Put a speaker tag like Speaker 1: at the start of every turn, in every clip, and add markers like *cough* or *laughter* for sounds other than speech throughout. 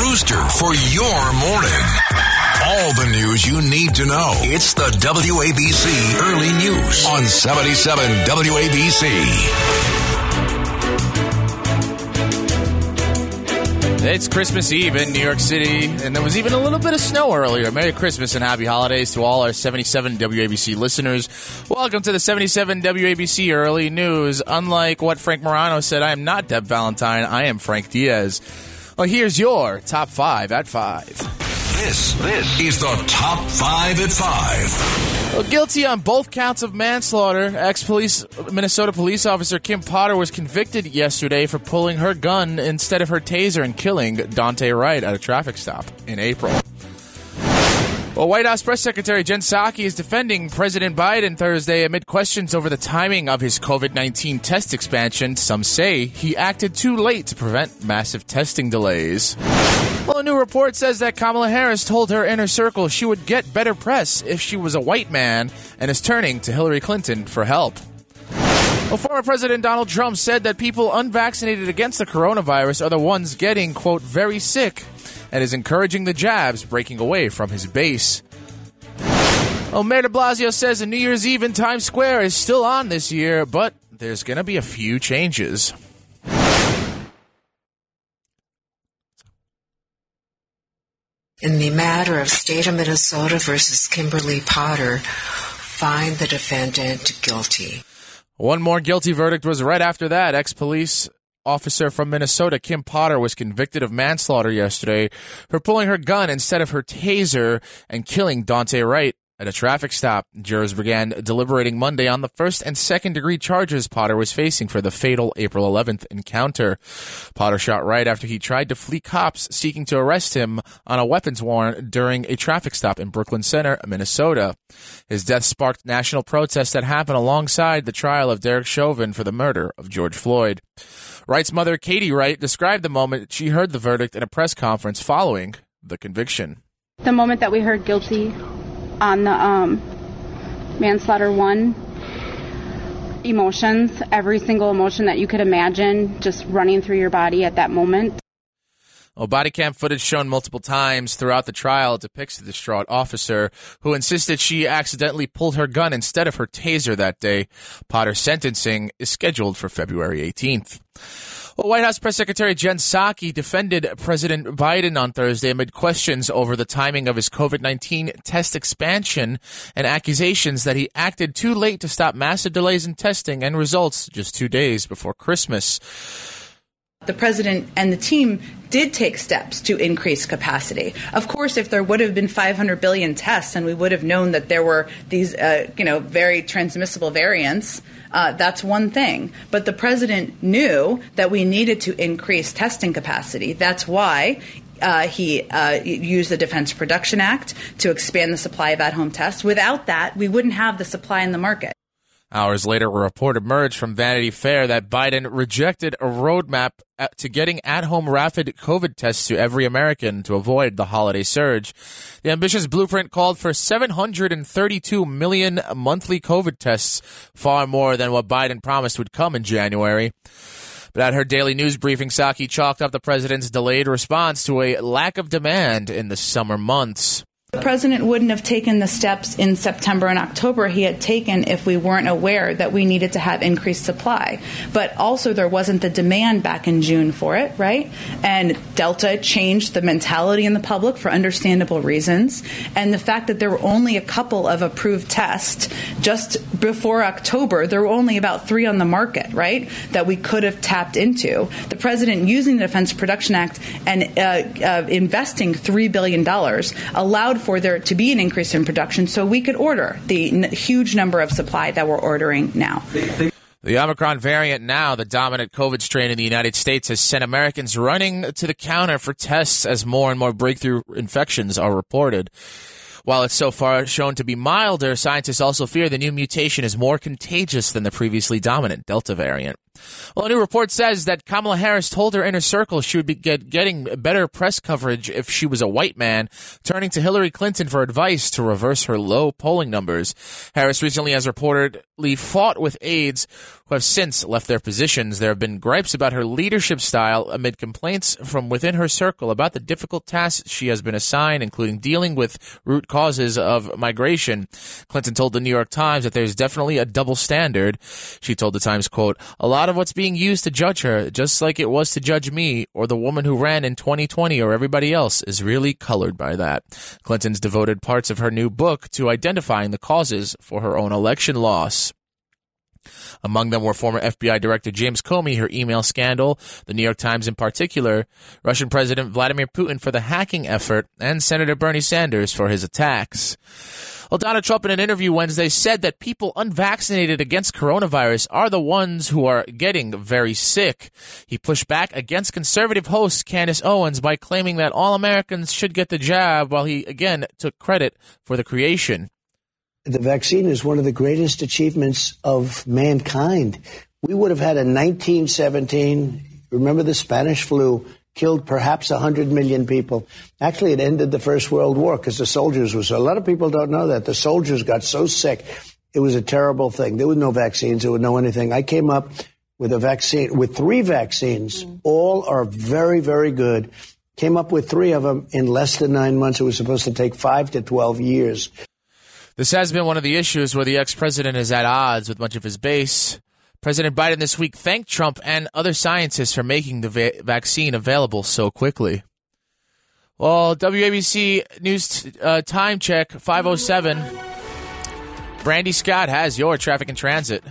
Speaker 1: rooster for your morning. All the news you need to know. It's the WABC Early News on 77 WABC.
Speaker 2: It's Christmas Eve in New York City, and there was even a little bit of snow earlier. Merry Christmas and happy holidays to all our 77 WABC listeners. Welcome to the 77 WABC Early News. Unlike what Frank Morano said, I am not Deb Valentine, I am Frank Diaz. Well, here's your top five at five.
Speaker 1: This, this is the top five at five.
Speaker 2: Well, guilty on both counts of manslaughter, ex-police Minnesota police officer Kim Potter was convicted yesterday for pulling her gun instead of her taser and killing Daunte Wright at a traffic stop in April. Well, White House Press Secretary Jen Psaki is defending President Biden Thursday amid questions over the timing of his COVID 19 test expansion. Some say he acted too late to prevent massive testing delays. Well, a new report says that Kamala Harris told her inner circle she would get better press if she was a white man and is turning to Hillary Clinton for help. Well, former President Donald Trump said that people unvaccinated against the coronavirus are the ones getting, quote, very sick and is encouraging the jabs breaking away from his base. Mayor de Blasio says a New Year's Eve in Times Square is still on this year, but there's going to be a few changes.
Speaker 3: In the matter of State of Minnesota versus Kimberly Potter, find the defendant guilty.
Speaker 2: One more guilty verdict was right after that. Ex police officer from Minnesota, Kim Potter, was convicted of manslaughter yesterday for pulling her gun instead of her taser and killing Daunte Wright at a traffic stop, jurors began deliberating Monday on the first and second degree charges Potter was facing for the fatal April 11th encounter. Potter shot Wright after he tried to flee cops seeking to arrest him on a weapons warrant during a traffic stop in Brooklyn Center, Minnesota. His death sparked national protests that happened alongside the trial of Derek Chauvin for the murder of George Floyd. Wright's mother, Katie Wright, described the moment she heard the verdict in a press conference following the conviction.
Speaker 4: The moment that we heard guilty on the um, manslaughter one emotions, every single emotion that you could imagine just running through your body at that moment.
Speaker 2: Well, body cam footage shown multiple times throughout the trial depicts the distraught officer who insisted she accidentally pulled her gun instead of her taser that day. Potter's sentencing is scheduled for February 18th. Well, White House Press Secretary Jen Psaki defended President Biden on Thursday amid questions over the timing of his COVID 19 test expansion and accusations that he acted too late to stop massive delays in testing and results just two days before Christmas.
Speaker 5: The president and the team did take steps to increase capacity. Of course, if there would have been 500 billion tests and we would have known that there were these, uh, you know, very transmissible variants, uh, that's one thing. But the president knew that we needed to increase testing capacity. That's why uh, he uh, used the Defense Production Act to expand the supply of at home tests. Without that, we wouldn't have the supply in the market.
Speaker 2: Hours later, a report emerged from Vanity Fair that Biden rejected a roadmap uh, to getting at home rapid COVID tests to every American to avoid the holiday surge. The ambitious blueprint called for 732 million monthly COVID tests, far more than what Biden promised would come in January. But at her daily news briefing, Psaki chalked up the president's delayed response to a lack of demand in the summer months.
Speaker 5: The president wouldn't have taken the steps in September and October he had taken if we weren't aware that we needed to have increased supply. But also, there wasn't the demand back in June for it, right? And Delta changed the mentality in the public for understandable reasons. And the fact that there were only a couple of approved tests just before October, there were only about three on the market, right? That we could have tapped into. The president using the Defense Production Act and uh, uh, investing $3 billion allowed for there to be an increase in production so we could order the n- huge number of supply that we're ordering now.
Speaker 2: The Omicron variant, now the dominant COVID strain in the United States, has sent Americans running to the counter for tests as more and more breakthrough infections are reported. While it's so far shown to be milder, scientists also fear the new mutation is more contagious than the previously dominant Delta variant. Well, a new report says that Kamala Harris told her inner circle she would be get, getting better press coverage if she was a white man, turning to Hillary Clinton for advice to reverse her low polling numbers. Harris recently has reportedly fought with aides who have since left their positions. There have been gripes about her leadership style amid complaints from within her circle about the difficult tasks she has been assigned, including dealing with root causes of migration. Clinton told the New York Times that there's definitely a double standard. She told the Times, quote, a lot of what's being used to judge her, just like it was to judge me or the woman who ran in 2020 or everybody else, is really colored by that. Clinton's devoted parts of her new book to identifying the causes for her own election loss. Among them were former FBI Director James Comey, her email scandal, the New York Times in particular, Russian President Vladimir Putin for the hacking effort, and Senator Bernie Sanders for his attacks. Well, Donald Trump in an interview Wednesday said that people unvaccinated against coronavirus are the ones who are getting very sick. He pushed back against conservative host Candace Owens by claiming that all Americans should get the jab while he again took credit for the creation.
Speaker 6: The vaccine is one of the greatest achievements of mankind. We would have had a 1917, remember the Spanish flu, killed perhaps 100 million people. Actually, it ended the First World War because the soldiers were so. A lot of people don't know that. The soldiers got so sick. It was a terrible thing. There were no vaccines. There was no anything. I came up with a vaccine, with three vaccines. Mm. All are very, very good. Came up with three of them in less than nine months. It was supposed to take five to 12 years.
Speaker 2: This has been one of the issues where the ex president is at odds with much of his base. President Biden this week thanked Trump and other scientists for making the va- vaccine available so quickly. Well, WABC News uh, time check 507. Brandy Scott has your traffic and transit.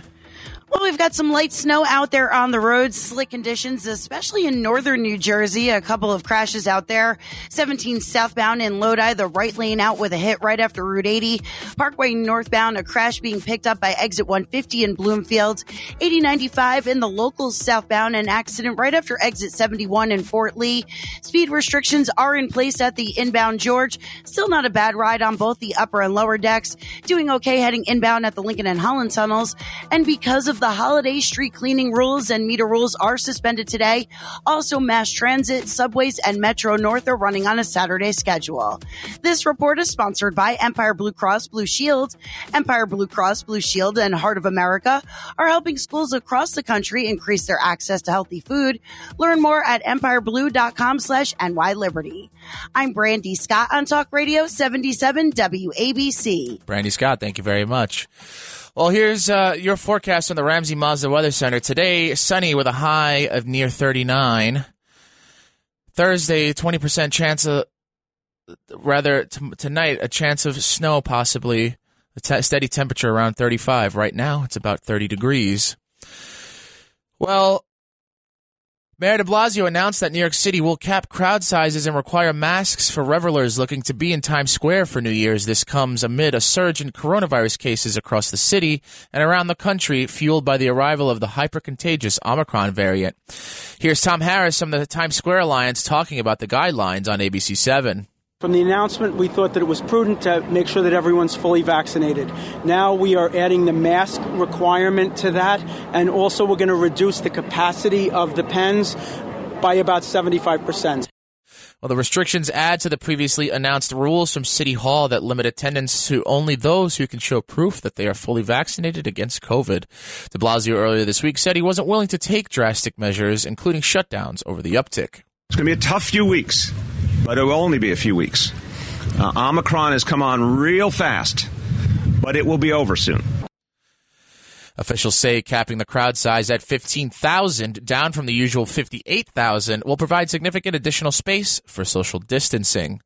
Speaker 7: Well, we've got some light snow out there on the roads, slick conditions, especially in northern New Jersey. A couple of crashes out there. 17 southbound in Lodi, the right lane out with a hit right after Route 80. Parkway northbound, a crash being picked up by exit 150 in Bloomfield. 8095 in the locals southbound, an accident right after exit 71 in Fort Lee. Speed restrictions are in place at the inbound George. Still not a bad ride on both the upper and lower decks. Doing okay heading inbound at the Lincoln and Holland tunnels. And because of the holiday street cleaning rules and meter rules are suspended today. Also, mass transit, subways, and Metro North are running on a Saturday schedule. This report is sponsored by Empire Blue Cross Blue Shield. Empire Blue Cross Blue Shield and Heart of America are helping schools across the country increase their access to healthy food. Learn more at empireblue.com slash nyliberty. I'm Brandy Scott on Talk Radio 77 WABC.
Speaker 2: Brandy Scott, thank you very much. Well, here's uh, your forecast from the Ramsey Mazda Weather Center. Today, sunny with a high of near 39. Thursday, 20% chance of, rather, t- tonight, a chance of snow possibly. A t- steady temperature around 35. Right now, it's about 30 degrees. Well, Mayor de Blasio announced that New York City will cap crowd sizes and require masks for revelers looking to be in Times Square for New Year's. This comes amid a surge in coronavirus cases across the city and around the country, fueled by the arrival of the hypercontagious Omicron variant. Here's Tom Harris from the Times Square Alliance talking about the guidelines on ABC7.
Speaker 8: From the announcement, we thought that it was prudent to make sure that everyone's fully vaccinated. Now we are adding the mask requirement to that, and also we're going to reduce the capacity of the pens by about 75%.
Speaker 2: Well, the restrictions add to the previously announced rules from City Hall that limit attendance to only those who can show proof that they are fully vaccinated against COVID. De Blasio earlier this week said he wasn't willing to take drastic measures, including shutdowns, over the uptick.
Speaker 9: It's going to be a tough few weeks but it will only be a few weeks. Uh, Omicron has come on real fast, but it will be over soon.
Speaker 2: Officials say capping the crowd size at 15,000, down from the usual 58,000, will provide significant additional space for social distancing.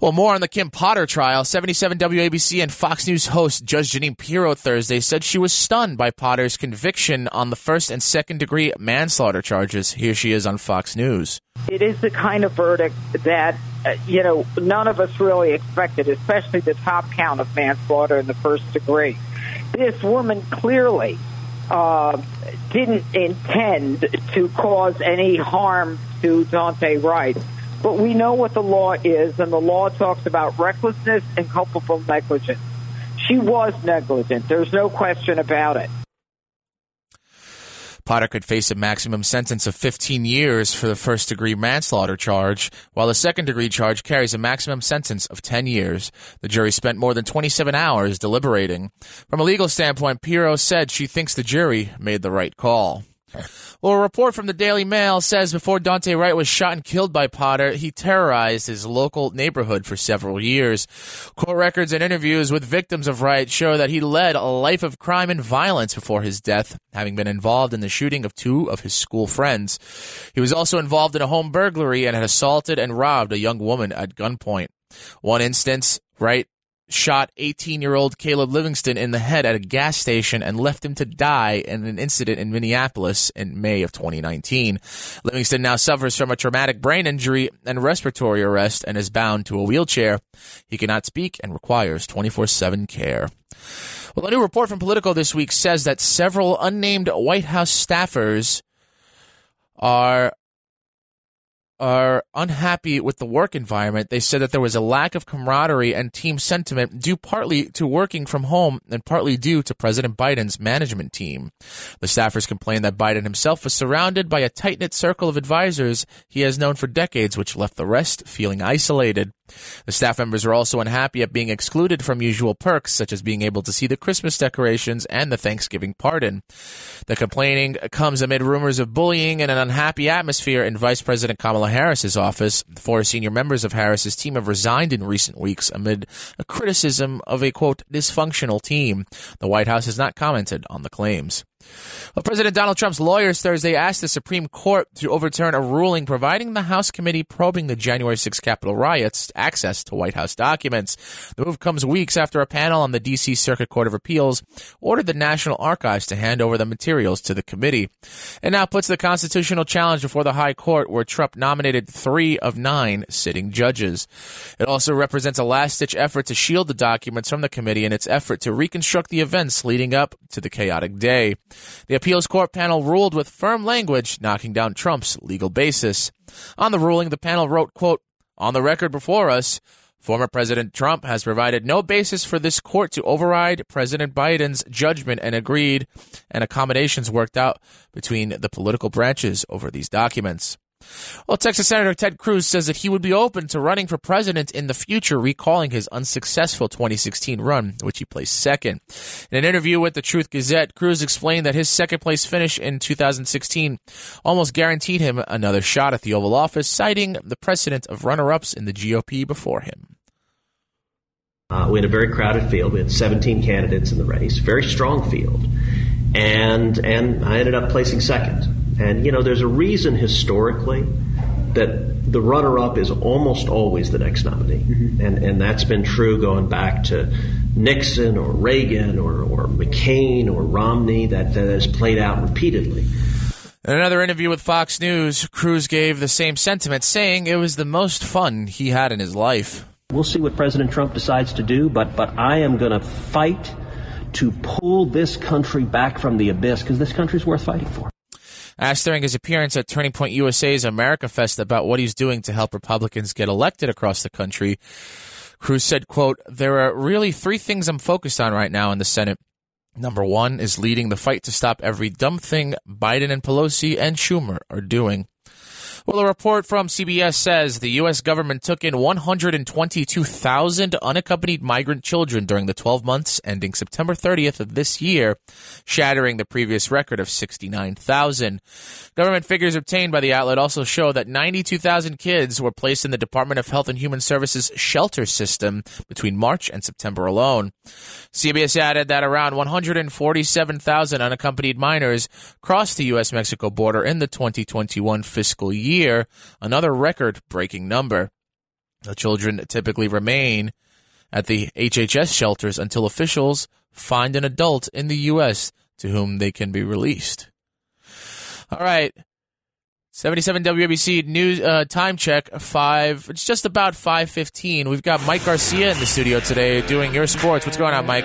Speaker 2: Well, more on the Kim Potter trial. 77 WABC and Fox News host Judge Jeanine Pirro Thursday said she was stunned by Potter's conviction on the first and second degree manslaughter charges. Here she is on Fox News.
Speaker 10: It is the kind of verdict that, uh, you know, none of us really expected, especially the top count of manslaughter in the first degree. This woman clearly uh, didn't intend to cause any harm to Daunte Wright But we know what the law is, and the law talks about recklessness and culpable negligence. She was negligent. There's no question about it.
Speaker 2: Potter could face a maximum sentence of 15 years for the first degree manslaughter charge, while the second degree charge carries a maximum sentence of 10 years. The jury spent more than 27 hours deliberating. From a legal standpoint, Pirro said she thinks the jury made the right call. Well, a report from the Daily Mail says before Daunte Wright was shot and killed by Potter, he terrorized his local neighborhood for several years. Court records and interviews with victims of Wright show that he led a life of crime and violence before his death, having been involved in the shooting of two of his school friends. He was also involved in a home burglary and had assaulted and robbed a young woman at gunpoint. One instance, Wright shot 18 year old Caleb Livingston in the head at a gas station and left him to die in an incident in Minneapolis in May of 2019. Livingston now suffers from a traumatic brain injury and respiratory arrest and is bound to a wheelchair. He cannot speak and requires 24 7 care. Well, a new report from Politico this week says that several unnamed White House staffers are are unhappy with the work environment. They said that there was a lack of camaraderie and team sentiment due partly to working from home and partly due to President Biden's management team. The staffers complained that Biden himself was surrounded by a tight knit circle of advisors he has known for decades, which left the rest feeling isolated. The staff members are also unhappy at being excluded from usual perks, such as being able to see the Christmas decorations and the Thanksgiving pardon. The complaining comes amid rumors of bullying and an unhappy atmosphere in Vice President Kamala Harris's office. Four senior members of Harris's team have resigned in recent weeks amid a criticism of a quote dysfunctional team. The White House has not commented on the claims. Well, President Donald Trump's lawyers Thursday asked the Supreme Court to overturn a ruling providing the House committee probing the January 6 Capitol riots access to White House documents. The move comes weeks after a panel on the D.C. Circuit Court of Appeals ordered the National Archives to hand over the materials to the committee. It now puts the constitutional challenge before the High Court, where Trump nominated three of nine sitting judges. It also represents a last ditch effort to shield the documents from the committee in its effort to reconstruct the events leading up to the chaotic day. The appeals court panel ruled with firm language, knocking down Trump's legal basis. On the ruling, the panel wrote, quote, on the record before us, Former President Trump has provided no basis for this court to override President Biden's judgment and agreed and accommodations worked out between the political branches over these documents. Well, Texas Senator Ted Cruz says that he would be open to running for president in the future, recalling his unsuccessful 2016 run, which he placed second. In an interview with the Truth Gazette, Cruz explained that his second place finish in 2016 almost guaranteed him another shot at the Oval Office, citing the precedent of runner ups in the GOP before him.
Speaker 11: Uh, we had a very crowded field. We had 17 candidates in the race, very strong field, and and I ended up placing second. And, you know, there's a reason historically that the runner up is almost always the next nominee. Mm-hmm. And, and that's been true going back to Nixon or Reagan or, or McCain or Romney, that, that has played out repeatedly.
Speaker 2: In another interview with Fox News, Cruz gave the same sentiment, saying it was the most fun he had in his life.
Speaker 11: We'll see what President Trump decides to do, but, but I am going to fight to pull this country back from the abyss because this country is worth fighting for.
Speaker 2: Asked during his appearance at Turning Point USA's America Fest about what he's doing to help Republicans get elected across the country, Cruz said, quote, There are really three things I'm focused on right now in the Senate. Number one is leading the fight to stop every dumb thing Biden and Pelosi and Schumer are doing. Well, a report from CBS says the U.S. government took in 122,000 unaccompanied migrant children during the 12 months ending September 30th of this year, shattering the previous record of 69,000. Government figures obtained by the outlet also show that 92,000 kids were placed in the Department of Health and Human Services shelter system between March and September alone. CBS added that around 147,000 unaccompanied minors crossed the U.S. Mexico border in the 2021 fiscal year year, another record breaking number. The children typically remain at the HHS shelters until officials find an adult in the U.S. to whom they can be released. All right. 77 WABC news uh, time check five. It's just about 5:15. We've got Mike Garcia in the studio today doing your sports. What's going on, Mike?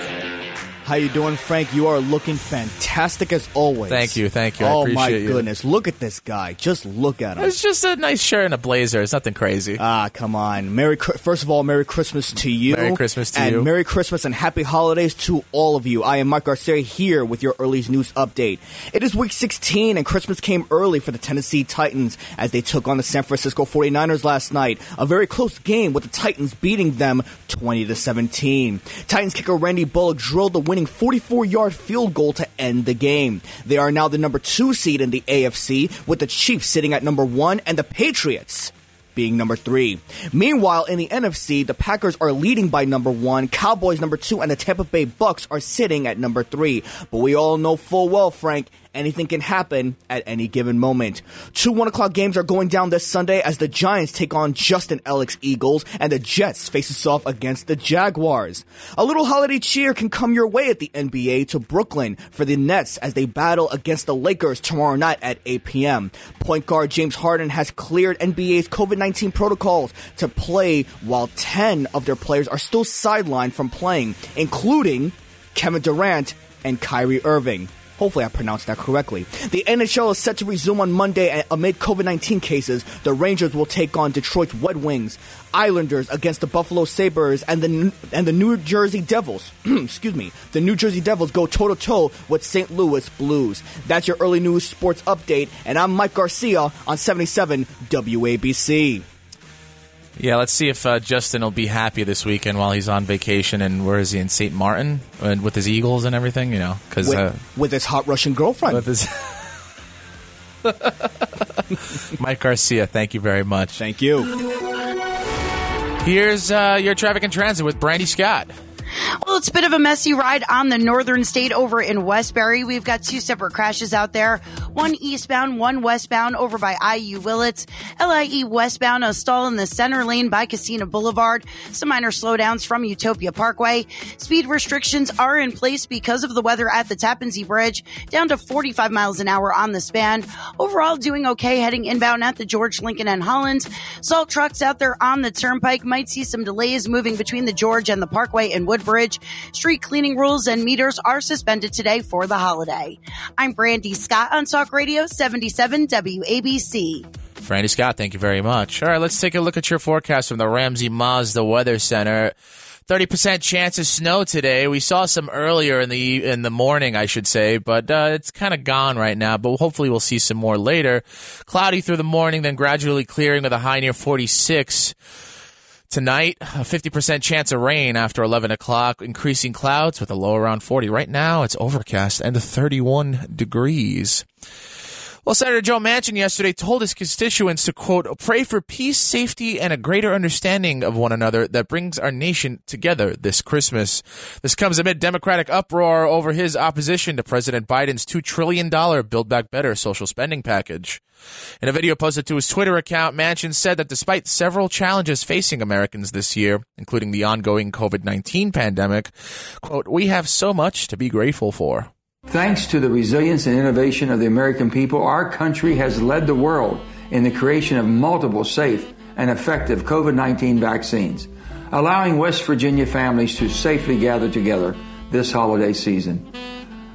Speaker 12: How you doing, Frank? You are looking fantastic as always.
Speaker 2: Thank you, thank you. I
Speaker 12: oh my
Speaker 2: you.
Speaker 12: goodness, look at this guy. Just look at him.
Speaker 2: It's just a nice shirt and a blazer. It's nothing crazy.
Speaker 12: Ah, come on. Merry First of all, Merry Christmas to you.
Speaker 2: Merry Christmas to
Speaker 12: and
Speaker 2: you.
Speaker 12: Merry Christmas and Happy Holidays to all of you. I am Mike Garcia here with your early news update. It is week 16 and Christmas came early for the Tennessee Titans as they took on the San Francisco 49ers last night. A very close game with the Titans beating them 20 to 17. Titans kicker Randy Bullock drilled the winning 44-yard field goal to end the game. They are now the number 2 seed in the AFC with the Chiefs sitting at number 1 and the Patriots being number three. Meanwhile, in the NFC, the Packers are leading by number one, Cowboys number two, and the Tampa Bay Bucks are sitting at number three. But we all know full well, Frank, anything can happen at any given moment. Two one o'clock games are going down this Sunday as the Giants take on Justin Ellick's Eagles and the Jets faces off against the Jaguars. A little holiday cheer can come your way at the NBA to Brooklyn for the Nets as they battle against the Lakers tomorrow night at 8 p.m. Point guard James Harden has cleared NBA's COVID-19 protocols to play while 10 of their players are still sidelined from playing, including Kevin Durant and Kyrie Irving. Hopefully, I pronounced that correctly. The NHL is set to resume on Monday amid COVID 19 cases. The Rangers will take on Detroit's Red Wings, Islanders against the Buffalo Sabres, and the, and the New Jersey Devils. *clears throat* excuse me. The New Jersey Devils go toe to toe with St. Louis Blues. That's your early news sports update, and I'm Mike Garcia on 77 WABC.
Speaker 2: Yeah, let's see if uh, Justin will be happy this weekend while he's on vacation. And where is he in St. Martin and with his Eagles and everything? You know, because
Speaker 12: With,
Speaker 2: uh,
Speaker 12: with his hot Russian girlfriend.
Speaker 2: with his *laughs* Mike Garcia, thank you very much.
Speaker 12: Thank you.
Speaker 2: Here's uh, your traffic and transit with Brandy Scott.
Speaker 7: Well, it's a bit of a messy ride on the northern state over in Westbury. We've got two separate crashes out there. One eastbound, one westbound over by IU Willets. LIE westbound, a stall in the center lane by Kissena Boulevard. Some minor slowdowns from Utopia Parkway. Speed restrictions are in place because of the weather at the Tappan Zee Bridge, down to 45 miles an hour on the span. Overall, doing okay heading inbound at the George Lincoln and Holland. Salt trucks out there on the turnpike might see some delays moving between the George and the Parkway and Woodbridge. Street cleaning rules and meters are suspended today for the holiday. I'm Brandy Scott on Talk Radio 77 WABC.
Speaker 2: Brandy Scott, thank you very much. All right, let's take a look at your forecast from the Ramsey Mazda Weather Center. 30% chance of snow today. We saw some earlier in the in the morning, I should say, but uh, it's kind of gone right now. But hopefully, we'll see some more later. Cloudy through the morning, then gradually clearing with a high near 46. Tonight, a 50% chance of rain after 11 o'clock, increasing clouds with a low around 40. Right now, it's overcast and 31 degrees. Well, Senator Joe Manchin yesterday told his constituents to, quote, pray for peace, safety, and a greater understanding of one another that brings our nation together this Christmas. This comes amid Democratic uproar over his opposition to President Biden's $2 trillion Build Back Better social spending package. In a video posted to his Twitter account, Manchin said that despite several challenges facing Americans this year, including the ongoing COVID-19 pandemic, quote, we have so much to be grateful for.
Speaker 13: Thanks to the resilience and innovation of the American people, our country has led the world in the creation of multiple safe and effective COVID 19 vaccines, allowing West Virginia families to safely gather together this holiday season.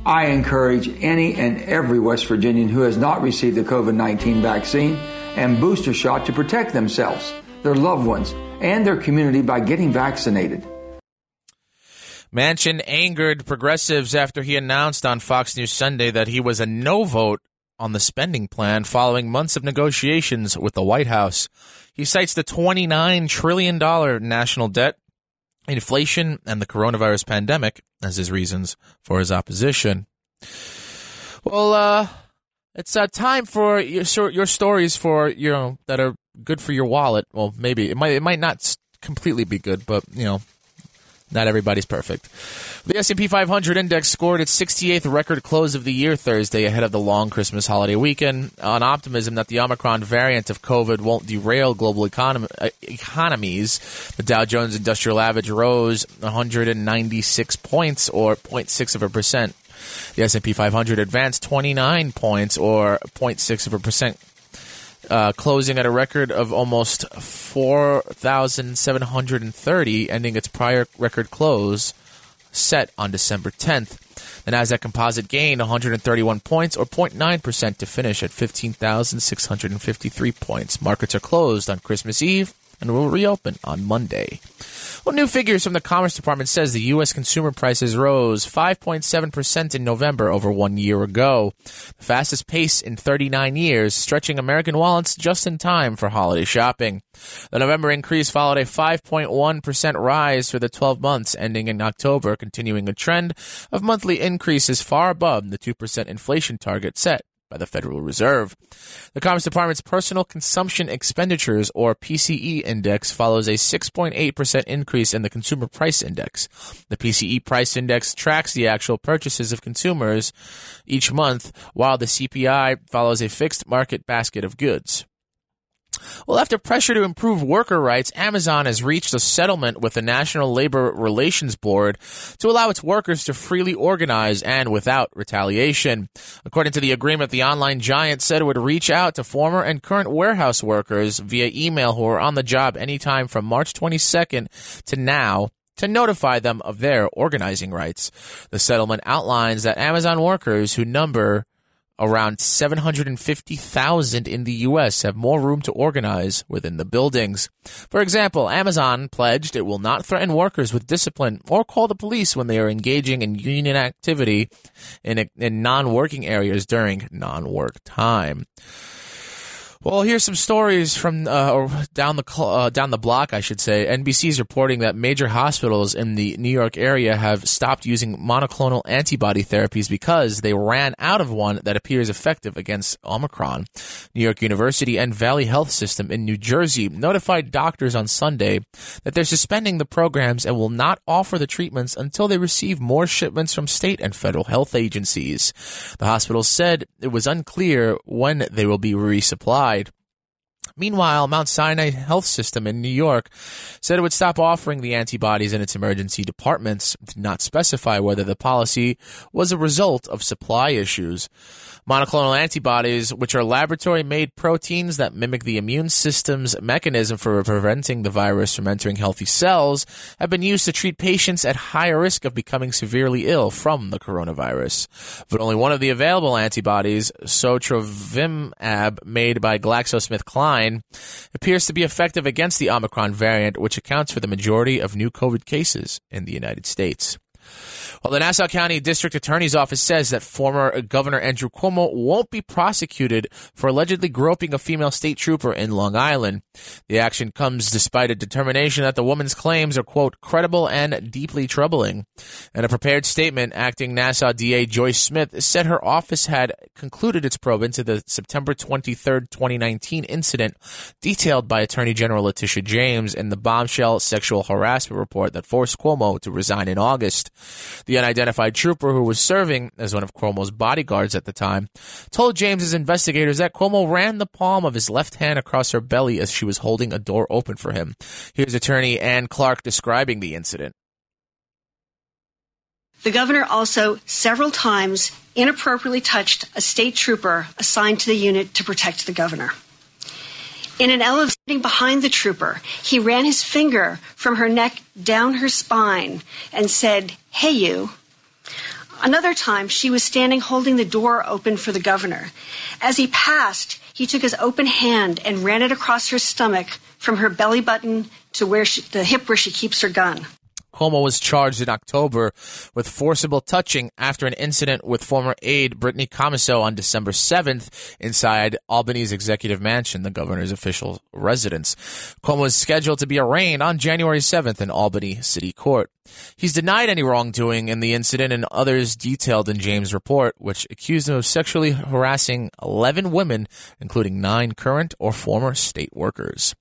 Speaker 13: I encourage any and every West Virginian who has not received the COVID 19 vaccine and booster shot to protect themselves, their loved ones, and their community by getting vaccinated.
Speaker 2: Manchin angered progressives after he announced on Fox News Sunday that he was a no vote on the spending plan following months of negotiations with the White House. He cites the $29 trillion national debt, inflation, and the coronavirus pandemic as his reasons for his opposition. Well, uh, it's uh, time for your your stories for you know that are good for your wallet. Well, maybe it might it might not completely be good, but you know not everybody's perfect. The S&P 500 index scored its 68th record close of the year Thursday ahead of the long Christmas holiday weekend on optimism that the Omicron variant of COVID won't derail global uh, economies. The Dow Jones Industrial Average rose 196 points or 0.6 of a percent. The S&P 500 advanced 29 points or 0.6 of a percent uh, closing at a record of almost 4,730, ending its prior record close set on December 10th. The Nasdaq Composite gained 131 points, or 0.9%, to finish at 15,653 points. Markets are closed on Christmas Eve and will reopen on Monday. Well, new figures from the Commerce Department says the U.S. consumer prices rose 5.7% in November over one year ago, the fastest pace in 39 years, stretching American wallets just in time for holiday shopping. The November increase followed a 5.1% rise for the 12 months ending in October, continuing a trend of monthly increases far above the 2% inflation target set by the Federal Reserve. The Commerce Department's Personal Consumption Expenditures, or PCE index, follows a 6.8% increase in the Consumer Price Index. The PCE Price Index tracks the actual purchases of consumers each month, while the CPI follows a fixed market basket of goods. Well, after pressure to improve worker rights, Amazon has reached a settlement with the National Labor Relations Board to allow its workers to freely organize and without retaliation. According to the agreement, the online giant said it would reach out to former and current warehouse workers via email who are on the job anytime from March 22nd to now to notify them of their organizing rights. The settlement outlines that Amazon workers who number Around 750,000 in the U.S. have more room to organize within the buildings. For example, Amazon pledged it will not threaten workers with discipline or call the police when they are engaging in union activity in, in non working areas during non work time. Well, here's some stories from uh, down the uh, down the block, I should say. NBC is reporting that major hospitals in the New York area have stopped using monoclonal antibody therapies because they ran out of one that appears effective against Omicron. New York University and Valley Health System in New Jersey notified doctors on Sunday that they're suspending the programs and will not offer the treatments until they receive more shipments from state and federal health agencies. The hospitals said it was unclear when they will be resupplied. Meanwhile, Mount Sinai Health System in New York said it would stop offering the antibodies in its emergency departments, did not specify whether the policy was a result of supply issues. Monoclonal antibodies, which are laboratory made proteins that mimic the immune system's mechanism for preventing the virus from entering healthy cells, have been used to treat patients at higher risk of becoming severely ill from the coronavirus. But only one of the available antibodies, sotrovimab, made by GlaxoSmithKline, appears to be effective against the Omicron variant, which accounts for the majority of new COVID cases in the United States. Well, the Nassau County District Attorney's Office says that former Governor Andrew Cuomo won't be prosecuted for allegedly groping a female state trooper in Long Island. The action comes despite a determination that the woman's claims are, quote, credible and deeply troubling. In a prepared statement, acting Nassau DA Joyce Smith said her office had concluded its probe into the September 23, 2019 incident detailed by Attorney General Letitia James in the bombshell sexual harassment report that forced Cuomo to resign in August. The unidentified trooper who was serving as one of Cuomo's bodyguards at the time told James's investigators that Cuomo ran the palm of his left hand across her belly as she was holding a door open for him. Here's attorney Anne Clark describing the incident.
Speaker 14: The governor also several times inappropriately touched a state trooper assigned to the unit to protect the governor. In an elevating behind the trooper, he ran his finger from her neck down her spine and said, Hey, you. Another time, she was standing holding the door open for the governor. As he passed, he took his open hand and ran it across her stomach from her belly button to where she, the hip where she keeps her gun.
Speaker 2: Cuomo was charged in October with forcible touching after an incident with former aide Brittany Commisso on December 7th inside Albany's executive mansion, the governor's official residence. Cuomo is scheduled to be arraigned on January 7th in Albany City Court. He's denied any wrongdoing in the incident and others detailed in James' report, which accused him of sexually harassing 11 women, including nine current or former state workers.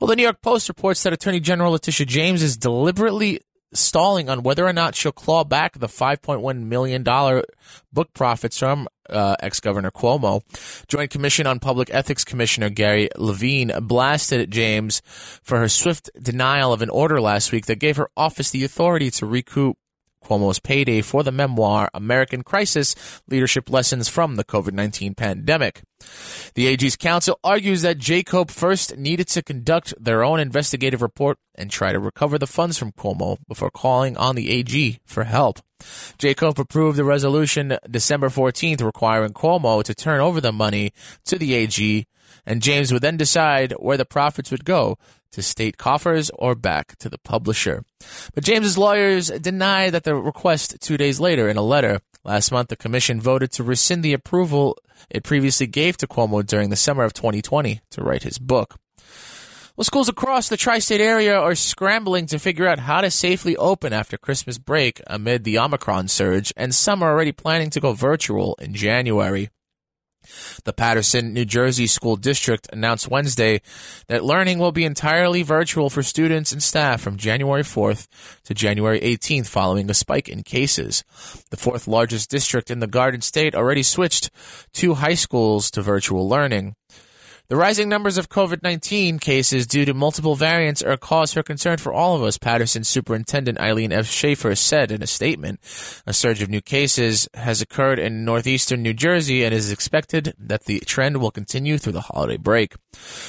Speaker 2: Well, the New York Post reports that Attorney General Letitia James is deliberately stalling on whether or not she'll claw back the $5.1 million book profits from uh, ex Governor Cuomo. Joint Commission on Public Ethics Commissioner Gary Lavine blasted James for her swift denial of an order last week that gave her office the authority to recoup Cuomo's payday for the memoir American Crisis Leadership Lessons from the COVID 19 Pandemic. The AG's counsel argues that JCOPE first needed to conduct their own investigative report and try to recover the funds from Cuomo before calling on the AG for help. JCOPE approved the resolution December 14th requiring Cuomo to turn over the money to the AG, and James would then decide where the profits would go to state coffers or back to the publisher. But James's lawyers denied that the request two days later in a letter. Last month, the commission voted to rescind the approval it previously gave to Cuomo during the summer of 2020 to write his book. Well, schools across the tri state area are scrambling to figure out how to safely open after Christmas break amid the Omicron surge, and some are already planning to go virtual in January. The Paterson, New Jersey School District announced Wednesday that learning will be entirely virtual for students and staff from January 4th to January 18th following a spike in cases. The fourth largest district in the Garden State already switched two high schools to virtual learning. The rising numbers of COVID 19 cases due to multiple variants are a cause for concern for all of us, Paterson Superintendent Eileen F. Shafer said in a statement. A surge of new cases has occurred in northeastern New Jersey and is expected that the trend will continue through the holiday break.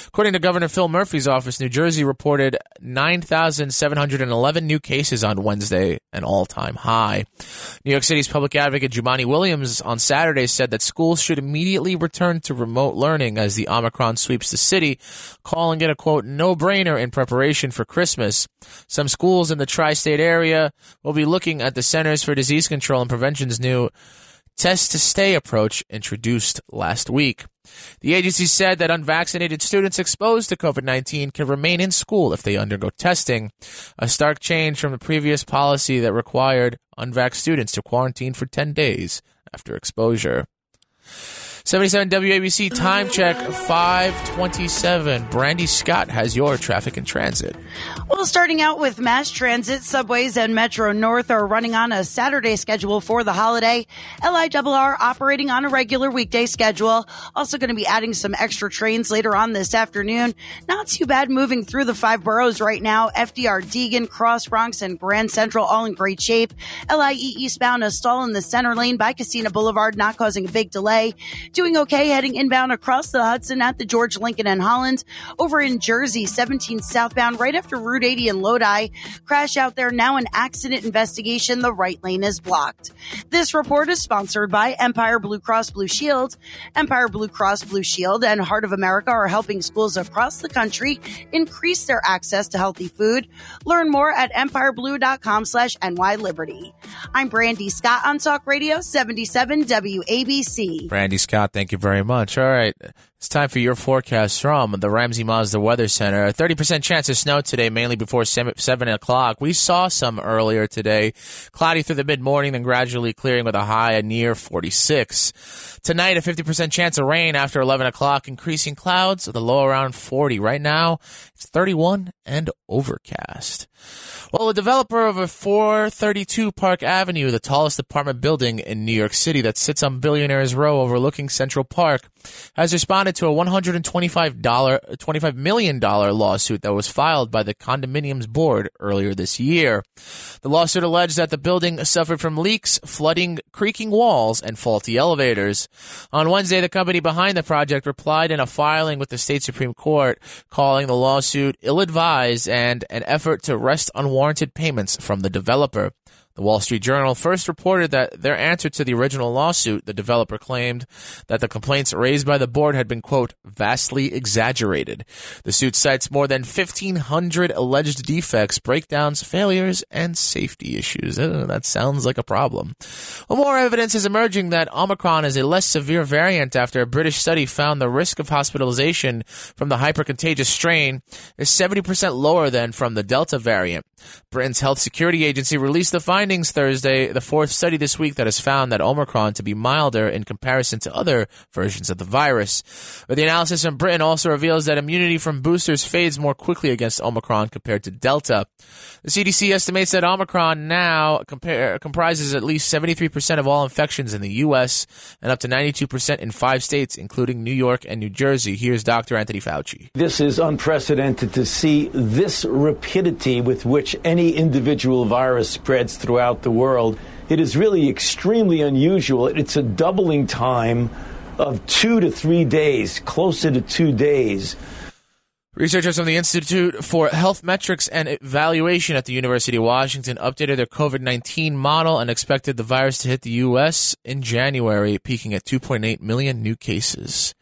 Speaker 2: According to Governor Phil Murphy's office, New Jersey reported 9,711 new cases on Wednesday, an all time high. New York City's public advocate Jumaane Williams on Saturday said that schools should immediately return to remote learning as the Omicron Omicron sweeps the city, calling it a quote, no brainer in preparation for Christmas. Some schools in the tri state area will be looking at the Centers for Disease Control and Prevention's new test to stay approach introduced last week. The agency said that unvaccinated students exposed to COVID 19 can remain in school if they undergo testing, a stark change from the previous policy that required unvax students to quarantine for 10 days after exposure. 77 WABC time check 527. Brandy Scott has your traffic and transit.
Speaker 7: Well, starting out with mass transit, subways and Metro North are running on a Saturday schedule for the holiday. LIRR operating on a regular weekday schedule. Also going to be adding some extra trains later on this afternoon. Not too bad moving through the five boroughs right now. FDR, Deegan, Cross Bronx, and Grand Central all in great shape. LIE eastbound a stall in the center lane by Kissena Boulevard, not causing a big delay. Doing okay heading inbound across the Hudson at the George Lincoln and Holland. Over in Jersey, 17 southbound right after Route 80 in Lodi. Crash out there now an accident investigation. The right lane is blocked. This report is sponsored by Empire Blue Cross Blue Shield. Empire Blue Cross Blue Shield and Heart of America are helping schools across the country increase their access to healthy food. Learn more at empireblue.com slash nyliberty. I'm Brandy Scott on Talk Radio 77 WABC.
Speaker 2: Brandy Scott, thank you very much. All right. It's time for your forecast from the Ramsey Mazda Weather Center. A 30% chance of snow today, mainly before 7 o'clock. We saw some earlier today. Cloudy through the mid morning, then gradually clearing with a high near 46. Tonight, a 50% chance of rain after 11 o'clock, increasing clouds a low around 40. Right now, it's 31 and overcast. Well, a developer of a 432 Park Avenue, the tallest apartment building in New York City that sits on Billionaires Row overlooking Central Park, has responded to a $125 $25 million lawsuit that was filed by the condominium's board earlier this year. The lawsuit alleged that the building suffered from leaks, flooding, creaking walls, and faulty elevators. On Wednesday, the company behind the project replied in a filing with the state Supreme Court, calling the lawsuit ill advised and an effort to wrest unwarranted payments from the developer. The Wall Street Journal first reported that their answer to the original lawsuit, the developer claimed that the complaints raised by the board had been, quote, vastly exaggerated. The suit cites more than 1,500 alleged defects, breakdowns, failures, and safety issues. Uh, that sounds like a problem. Well, more evidence is emerging that Omicron is a less severe variant after a British study found the risk of hospitalization from the hypercontagious strain is 70% lower than from the Delta variant. Britain's Health Security Agency released the findings Thursday, the fourth study this week that has found that Omicron to be milder in comparison to other versions of the virus. But the analysis in Britain also reveals that immunity from boosters fades more quickly against Omicron compared to Delta. The CDC estimates that Omicron now comprises at least 73% of all infections in the U.S. and up to 92% in five states, including New York and New Jersey. Here's Dr. Anthony Fauci.
Speaker 15: This is unprecedented to see this rapidity with which any individual virus spreads throughout the world. It is really extremely unusual. It's a doubling time of two to three days, closer to two days.
Speaker 2: Researchers from the Institute for Health Metrics and Evaluation at the University of Washington updated their COVID 19 model and expected the virus to hit the U.S. in January, peaking at 2.8 million new cases.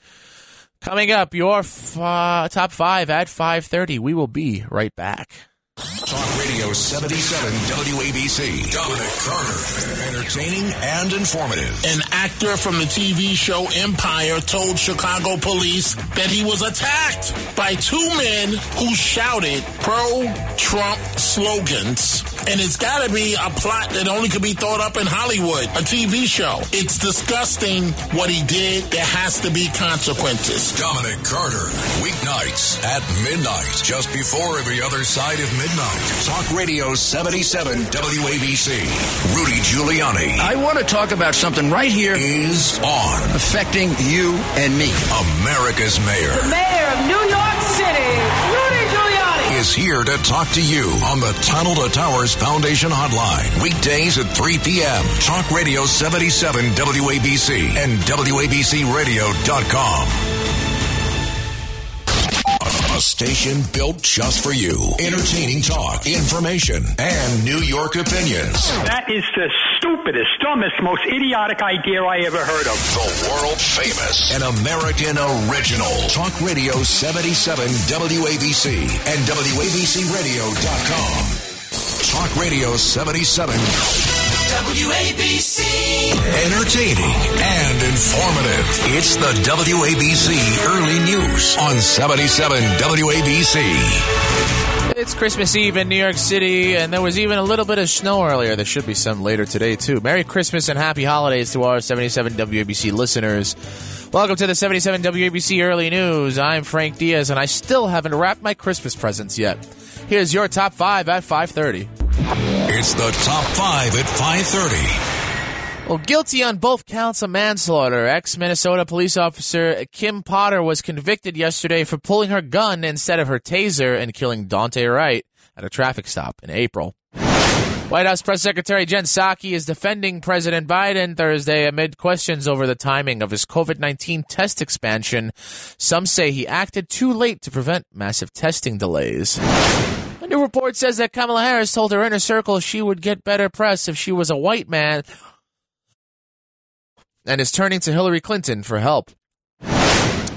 Speaker 2: Coming up, your f- uh, top five at 5.30. We will be right back.
Speaker 1: Talk Radio 77 WABC. Dominic Carter. Entertaining and informative.
Speaker 16: An actor from the TV show Empire told Chicago police that he was attacked by two men who shouted pro Trump slogans. And it's got to be a plot that only could be thought up in Hollywood, a TV show. It's disgusting what he did. There has to be consequences.
Speaker 1: Dominic Carter. Weeknights at midnight, just before every other side of midnight. Talk Radio 77 WABC. Rudy Giuliani.
Speaker 17: I want to talk about something right here
Speaker 1: is on.
Speaker 17: affecting you and me.
Speaker 1: America's mayor
Speaker 18: The mayor of New York City, Rudy Giuliani.
Speaker 1: is here to talk to you on the Tunnel to Towers Foundation Hotline. Weekdays at 3 p.m. Talk Radio 77 WABC and WABCRadio.com. A station built just for you. Entertaining talk, information, and New York opinions.
Speaker 19: That is the stupidest, dumbest, most idiotic idea I ever heard of.
Speaker 1: The world famous and American original. Talk Radio 77 WABC and WABCRadio.com. Talk Radio 77.
Speaker 18: WABC.
Speaker 1: Entertaining and informative. It's the WABC Early News on 77 WABC.
Speaker 2: It's Christmas Eve in New York City, and there was even a little bit of snow earlier. There should be some later today, too. Merry Christmas and happy holidays to our 77 WABC listeners. Welcome to the 77 WABC Early News. I'm Frank Diaz, and I still haven't wrapped my Christmas presents yet. Here's your top five at 530.
Speaker 1: It's the top five at 530.
Speaker 2: Well, guilty on both counts of manslaughter, ex Minnesota police officer Kim Potter was convicted yesterday for pulling her gun instead of her taser and killing Daunte Wright at a traffic stop in April. White House Press Secretary Jen Psaki is defending President Biden Thursday amid questions over the timing of his COVID 19 test expansion. Some say he acted too late to prevent massive testing delays. A new report says that Kamala Harris told her inner circle she would get better press if she was a white man and is turning to Hillary Clinton for help.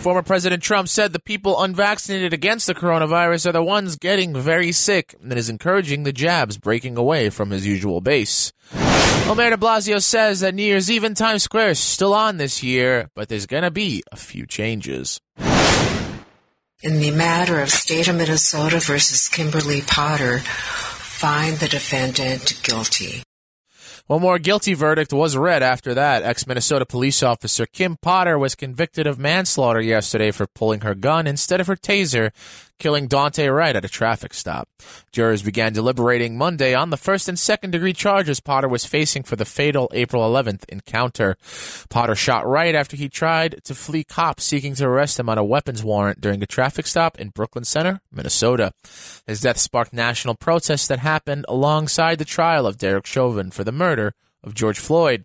Speaker 2: Former President Trump said the people unvaccinated against the coronavirus are the ones getting very sick and is encouraging the jabs breaking away from his usual base. Well, Mayor de Blasio says that New Year's Eve in Times Square is still on this year, but there's going to be a few changes.
Speaker 3: In the matter of State of Minnesota versus Kimberly Potter, find the defendant guilty.
Speaker 2: One more guilty verdict was read after that. Ex Minnesota police officer Kim Potter was convicted of manslaughter yesterday for pulling her gun instead of her taser, killing Daunte Wright at a traffic stop. Jurors began deliberating Monday on the first and second degree charges Potter was facing for the fatal April 11th encounter. Potter shot Wright after he tried to flee cops seeking to arrest him on a weapons warrant during a traffic stop in Brooklyn Center, Minnesota. His death sparked national protests that happened alongside the trial of Derek Chauvin for the murder of George Floyd.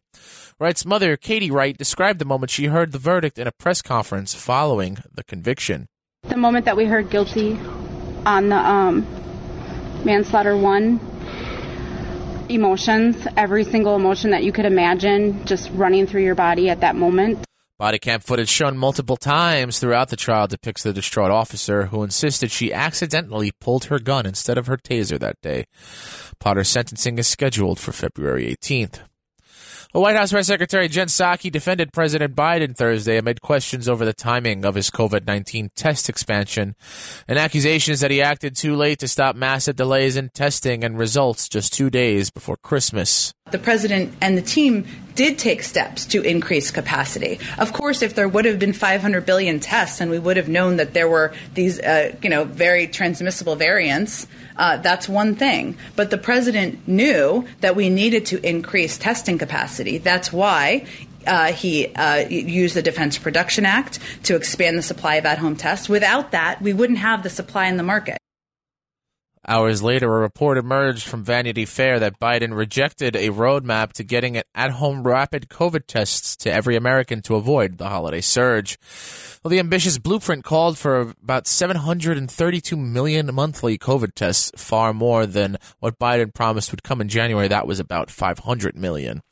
Speaker 2: Wright's mother, Katie Wright, described the moment she heard the verdict in a press conference following the conviction.
Speaker 4: The moment that we heard guilty on the um, manslaughter one, emotions, every single emotion that you could imagine just running through your body at that moment.
Speaker 2: Body cam footage shown multiple times throughout the trial depicts the distraught officer who insisted she accidentally pulled her gun instead of her taser that day. Potter's sentencing is scheduled for February 18th. White House Press Secretary Jen Psaki defended President Biden Thursday amid questions over the timing of his COVID 19 test expansion and accusations that he acted too late to stop massive delays in testing and results just two days before Christmas.
Speaker 5: The president and the team did take steps to increase capacity. Of course, if there would have been 500 billion tests and we would have known that there were these, uh, you know, very transmissible variants, uh, that's one thing. But the president knew that we needed to increase testing capacity. That's why uh, he uh, used the Defense Production Act to expand the supply of at home tests. Without that, we wouldn't have the supply in the market.
Speaker 2: Hours later, a report emerged from Vanity Fair that Biden rejected a roadmap to getting at home rapid COVID tests to every American to avoid the holiday surge. Well, the ambitious blueprint called for about 732 million monthly COVID tests, far more than what Biden promised would come in January. That was about 500 million.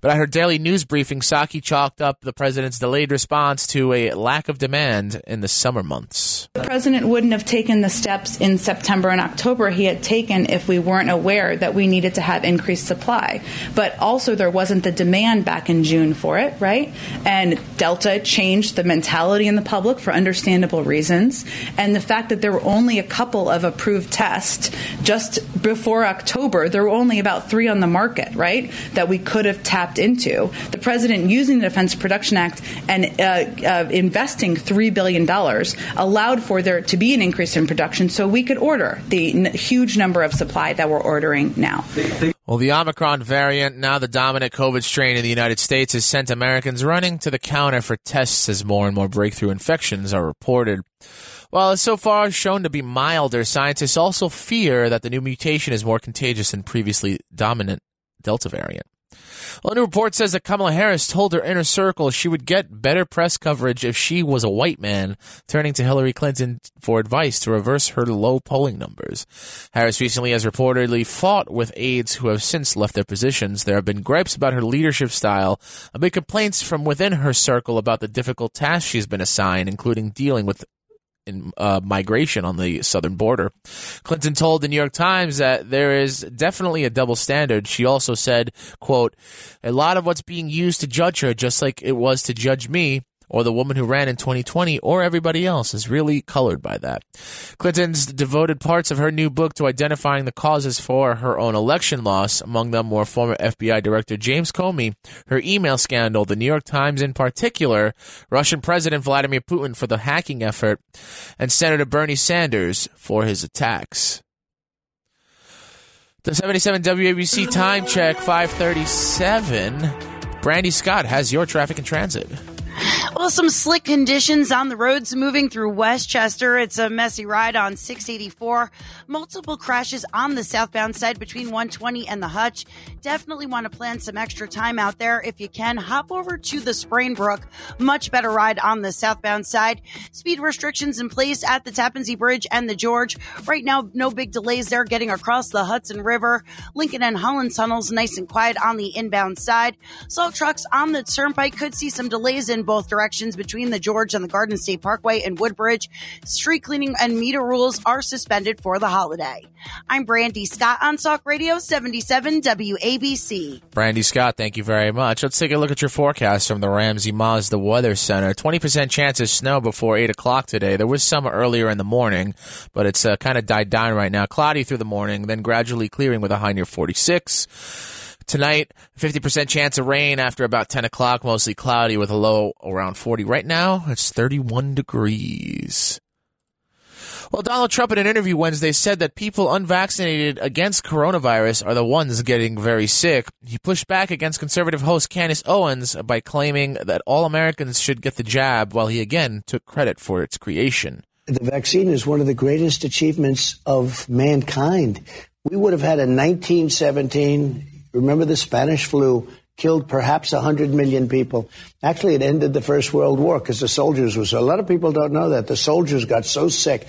Speaker 2: But at her daily news briefing, Psaki chalked up the president's delayed response to a lack of demand in the summer months.
Speaker 5: The president wouldn't have taken the steps in September and October he had taken if we weren't aware that we needed to have increased supply. But also, there wasn't the demand back in June for it, right? And Delta changed the mentality in the public for understandable reasons. And the fact that there were only a couple of approved tests just before October, there were only about three on the market, right? That we could have tapped into. The president using the Defense Production Act and uh, uh, investing $3 billion allowed for there to be an increase in production so we could order the huge number of supply that we're ordering now.
Speaker 2: Well, the Omicron variant, now the dominant COVID strain in the United States, has sent Americans running to the counter for tests as more and more breakthrough infections are reported. While it's so far shown to be milder, scientists also fear that the new mutation is more contagious than previously dominant Delta variant. Well, a new report says that Kamala Harris told her inner circle she would get better press coverage if she was a white man, turning to Hillary Clinton for advice to reverse her low polling numbers. Harris recently has reportedly fought with aides who have since left their positions. There have been gripes about her leadership style, amid complaints from within her circle about the difficult tasks she's been assigned, including dealing with in uh, migration on the southern border. Clinton told the New York Times that there is definitely a double standard. She also said, quote, a lot of what's being used to judge her, just like it was to judge me, or the woman who ran in 2020 or everybody else is really colored by that. Clinton's devoted parts of her new book to identifying the causes for her own election loss. Among them were former FBI Director James Comey, her email scandal, the New York Times in particular, Russian President Vladimir Putin for the hacking effort, and Senator Bernie Sanders for his attacks. The 77 WABC time check 537. Brandy Scott has your traffic and transit.
Speaker 7: Well, some slick conditions on the roads moving through Westchester. It's a messy ride on 684. Multiple crashes on the southbound side between 120 and the Hutch. Definitely want to plan some extra time out there. If you can, hop over to the Sprainbrook. Much better ride on the southbound side. Speed restrictions in place at the Tappan Zee Bridge and the George. Right now, no big delays there getting across the Hudson River. Lincoln and Holland tunnels nice and quiet on the inbound side. Salt trucks on the turnpike could see some delays in both directions between the George and the Garden State Parkway and Woodbridge. Street cleaning and meter rules are suspended for the holiday. I'm Brandy Scott on Talk Radio 77 WABC.
Speaker 2: Brandy Scott, thank you very much. Let's take a look at your forecast from the Ramsey Mazda Weather Center. 20% chance of snow before 8 o'clock today. There was some earlier in the morning, but it's uh, kind of died down right now. Cloudy through the morning, then gradually clearing with a high near 46. Tonight, 50% chance of rain after about 10 o'clock, mostly cloudy with a low around 40. Right now, it's 31 degrees. Well, Donald Trump in an interview Wednesday said that people unvaccinated against coronavirus are the ones getting very sick. He pushed back against conservative host Candace Owens by claiming that all Americans should get the jab, while he again took credit for its creation.
Speaker 6: The vaccine is one of the greatest achievements of mankind. We would have had a 1917 Remember the Spanish flu killed perhaps 100 million people. Actually, it ended the First World War because the soldiers were so. A lot of people don't know that. The soldiers got so sick.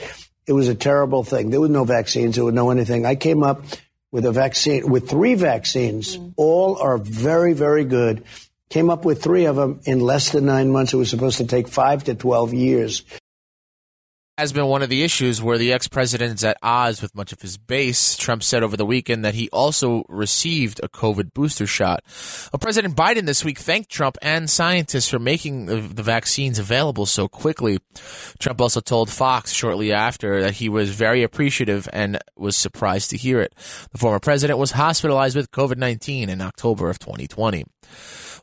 Speaker 6: It was a terrible thing. There were no vaccines. There was no anything. I came up with a vaccine, with three vaccines. Mm. All are very, very good. Came up with three of them in less than nine months. It was supposed to take five to 12 years
Speaker 2: has been one of the issues where the ex-president is at odds with much of his base. Trump said over the weekend that he also received a COVID booster shot. Well, President Biden this week thanked Trump and scientists for making the, vaccines available so quickly. Trump also told Fox shortly after that he was very appreciative and was surprised to hear it. The former president was hospitalized with COVID-19 in October of 2020.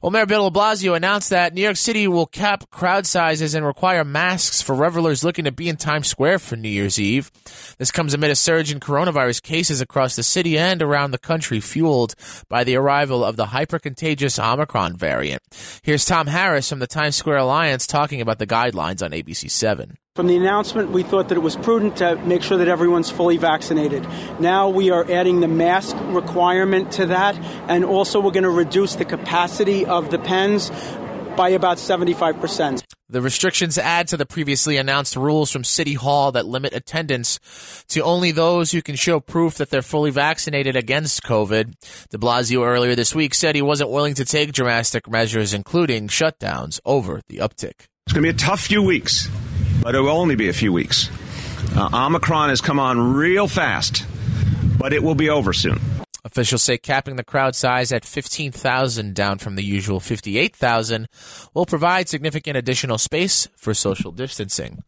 Speaker 2: Well, Mayor Bill de Blasio announced that New York City will cap crowd sizes and require masks for revelers looking to be in Times Square for New Year's Eve. This comes amid a surge in coronavirus cases across the city and around the country, fueled by the arrival of the hypercontagious Omicron variant. Here's Tom Harris from the Times Square Alliance talking about the guidelines on ABC 7.
Speaker 8: From the announcement, we thought that it was prudent to make sure that everyone's fully vaccinated. Now we are adding the mask requirement to that, and also we're going to reduce the capacity of the pens by about 75%.
Speaker 2: The restrictions add to the previously announced rules from City Hall that limit attendance to only those who can show proof that they're fully vaccinated against COVID. De Blasio earlier this week said he wasn't willing to take drastic measures, including shutdowns, over the uptick.
Speaker 9: It's going to be a tough few weeks, but it will only be a few weeks. Uh, Omicron has come on real fast, but it will be over soon.
Speaker 2: Officials say capping the crowd size at 15,000, down from the usual 58,000, will provide significant additional space for social distancing.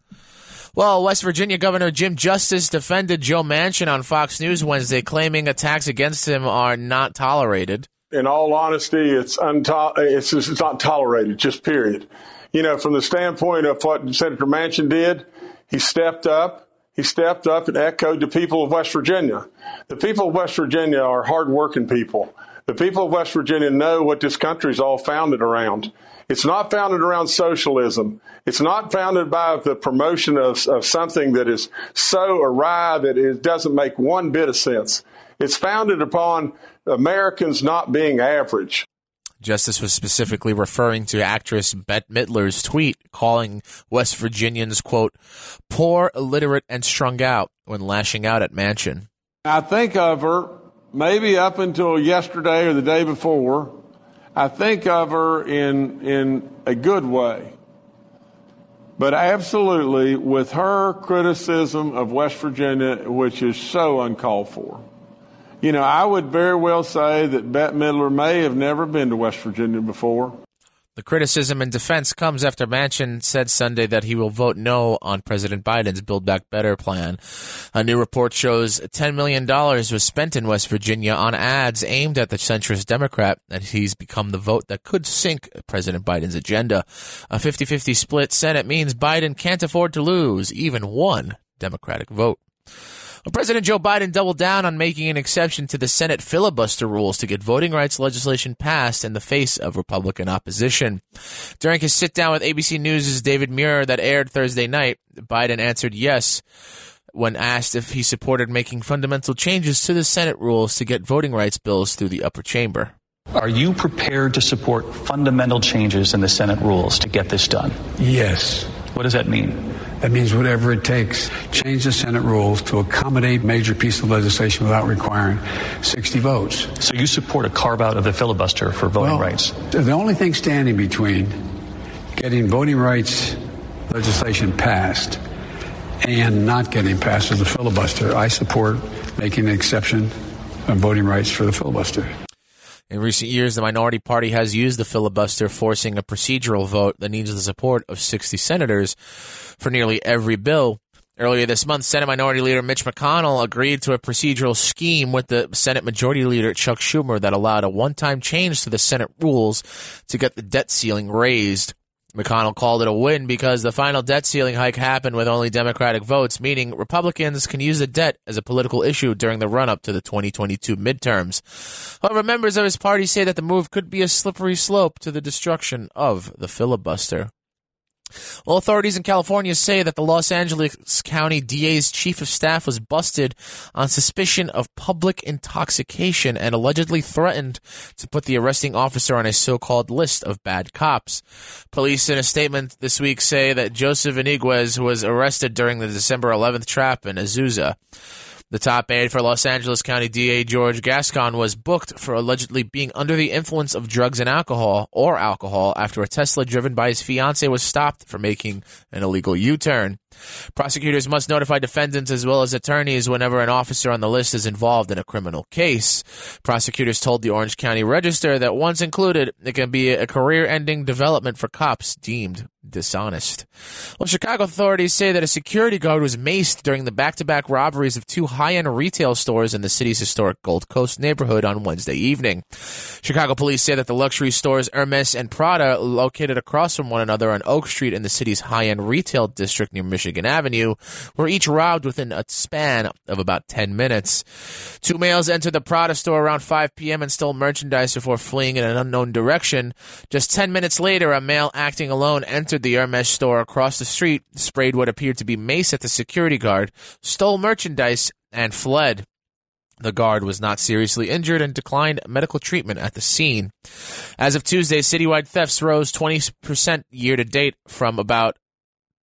Speaker 2: Well, West Virginia Governor Jim Justice defended Joe Manchin on Fox News Wednesday, claiming attacks against him are not tolerated.
Speaker 20: In all honesty, it's, unto- it's, it's not tolerated, just period. You know, from the standpoint of what Senator Manchin did, he stepped up he stepped up and echoed the people of West Virginia. The people of West Virginia are hardworking people. The people of West Virginia know what this country is all founded around. It's not founded around socialism. It's not founded by the promotion of, of something that is so awry that it doesn't make one bit of sense. It's founded upon Americans not being average.
Speaker 2: Justice was specifically referring to actress Bette Midler's tweet calling West Virginians, quote, poor, illiterate, and strung out when lashing out at Manchin.
Speaker 20: I think of her maybe up until yesterday or the day before. I think of her in, in a good way. But absolutely, with her criticism of West Virginia, which is so uncalled for. You know, I would very well say that Bette Midler may have never been to West Virginia before.
Speaker 2: The criticism and defense comes after Manchin said Sunday that he will vote no on President Biden's Build Back Better plan. A new report shows $10 million was spent in West Virginia on ads aimed at the centrist Democrat, and he's become the vote that could sink President Biden's agenda. A 50 50 split Senate means Biden can't afford to lose even one Democratic vote. Well, President Joe Biden doubled down on making an exception to the Senate filibuster rules to get voting rights legislation passed in the face of Republican opposition. During his sit down with ABC News' David Muir that aired Thursday night, Biden answered yes when asked if he supported making fundamental changes to the Senate rules to get voting rights bills through the upper chamber.
Speaker 21: Are you prepared to support fundamental changes in the Senate rules to get this done?
Speaker 22: Yes.
Speaker 21: What does that mean?
Speaker 22: That means whatever it takes. Change the Senate rules to accommodate major pieces of legislation without requiring 60 votes.
Speaker 21: So you support a carve out of the filibuster for voting
Speaker 22: well,
Speaker 21: rights?
Speaker 22: The only thing standing between getting voting rights legislation passed and not getting passed is the filibuster. I support making an exception on voting rights for the filibuster.
Speaker 2: In recent years, the minority party has used the filibuster, forcing a procedural vote that needs the support of 60 senators for nearly every bill. Earlier this month, Senate Minority Leader Mitch McConnell agreed to a procedural scheme with the Senate Majority Leader Chuck Schumer that allowed a one time change to the Senate rules to get the debt ceiling raised. McConnell called it a win because the final debt ceiling hike happened with only Democratic votes, meaning Republicans can use the debt as a political issue during the run up to the 2022 midterms. However, members of his party say that the move could be a slippery slope to the destruction of the filibuster. Well, authorities in California say that the Los Angeles County DA's chief of staff was busted on suspicion of public intoxication and allegedly threatened to put the arresting officer on a so-called list of bad cops. Police in a statement this week say that Joseph Iniguez was arrested during the December 11th trap in Azusa. The top aide for Los Angeles County DA George Gascon was booked for allegedly being under the influence of drugs and alcohol or alcohol after a Tesla driven by his fiance was stopped for making an illegal U-turn. Prosecutors must notify defendants as well as attorneys whenever an officer on the list is involved in a criminal case. Prosecutors told the Orange County Register that once included, it can be a career-ending development for cops deemed dishonest. Well, Chicago authorities say that a security guard was maced during the back-to-back robberies of two high-end retail stores in the city's historic Gold Coast neighborhood on Wednesday evening. Chicago police say that the luxury stores Hermes and Prada, located across from one another on Oak Street in the city's high-end retail district near Mission Michigan Avenue were each robbed within a span of about 10 minutes. Two males entered the Prada store around 5 p.m. and stole merchandise before fleeing in an unknown direction. Just 10 minutes later, a male acting alone entered the Hermes store across the street, sprayed what appeared to be mace at the security guard, stole merchandise, and fled. The guard was not seriously injured and declined medical treatment at the scene. As of Tuesday, citywide thefts rose 20% year to date from about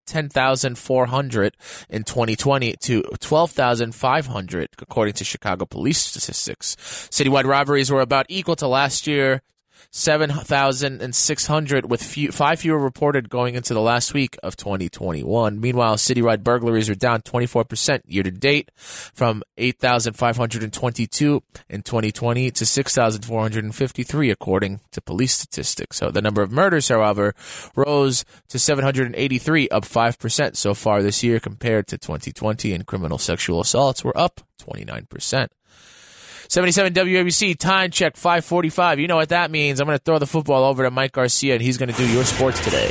Speaker 2: 10,400 in 2020 to 12,500, according to Chicago police statistics. Citywide robberies were about equal to last year, 7,600 with few, five fewer reported going into the last week of 2021. Meanwhile, citywide burglaries are down 24% year to date from 8,522 in 2020 to 6,453 according to police statistics. So the number of murders, however, rose to 783, up 5% so far this year compared to 2020 and criminal sexual assaults were up 29%. 77 WABC time check 545. You know what that means. I'm going to throw the football over to Mike Garcia and he's going to do your sports today.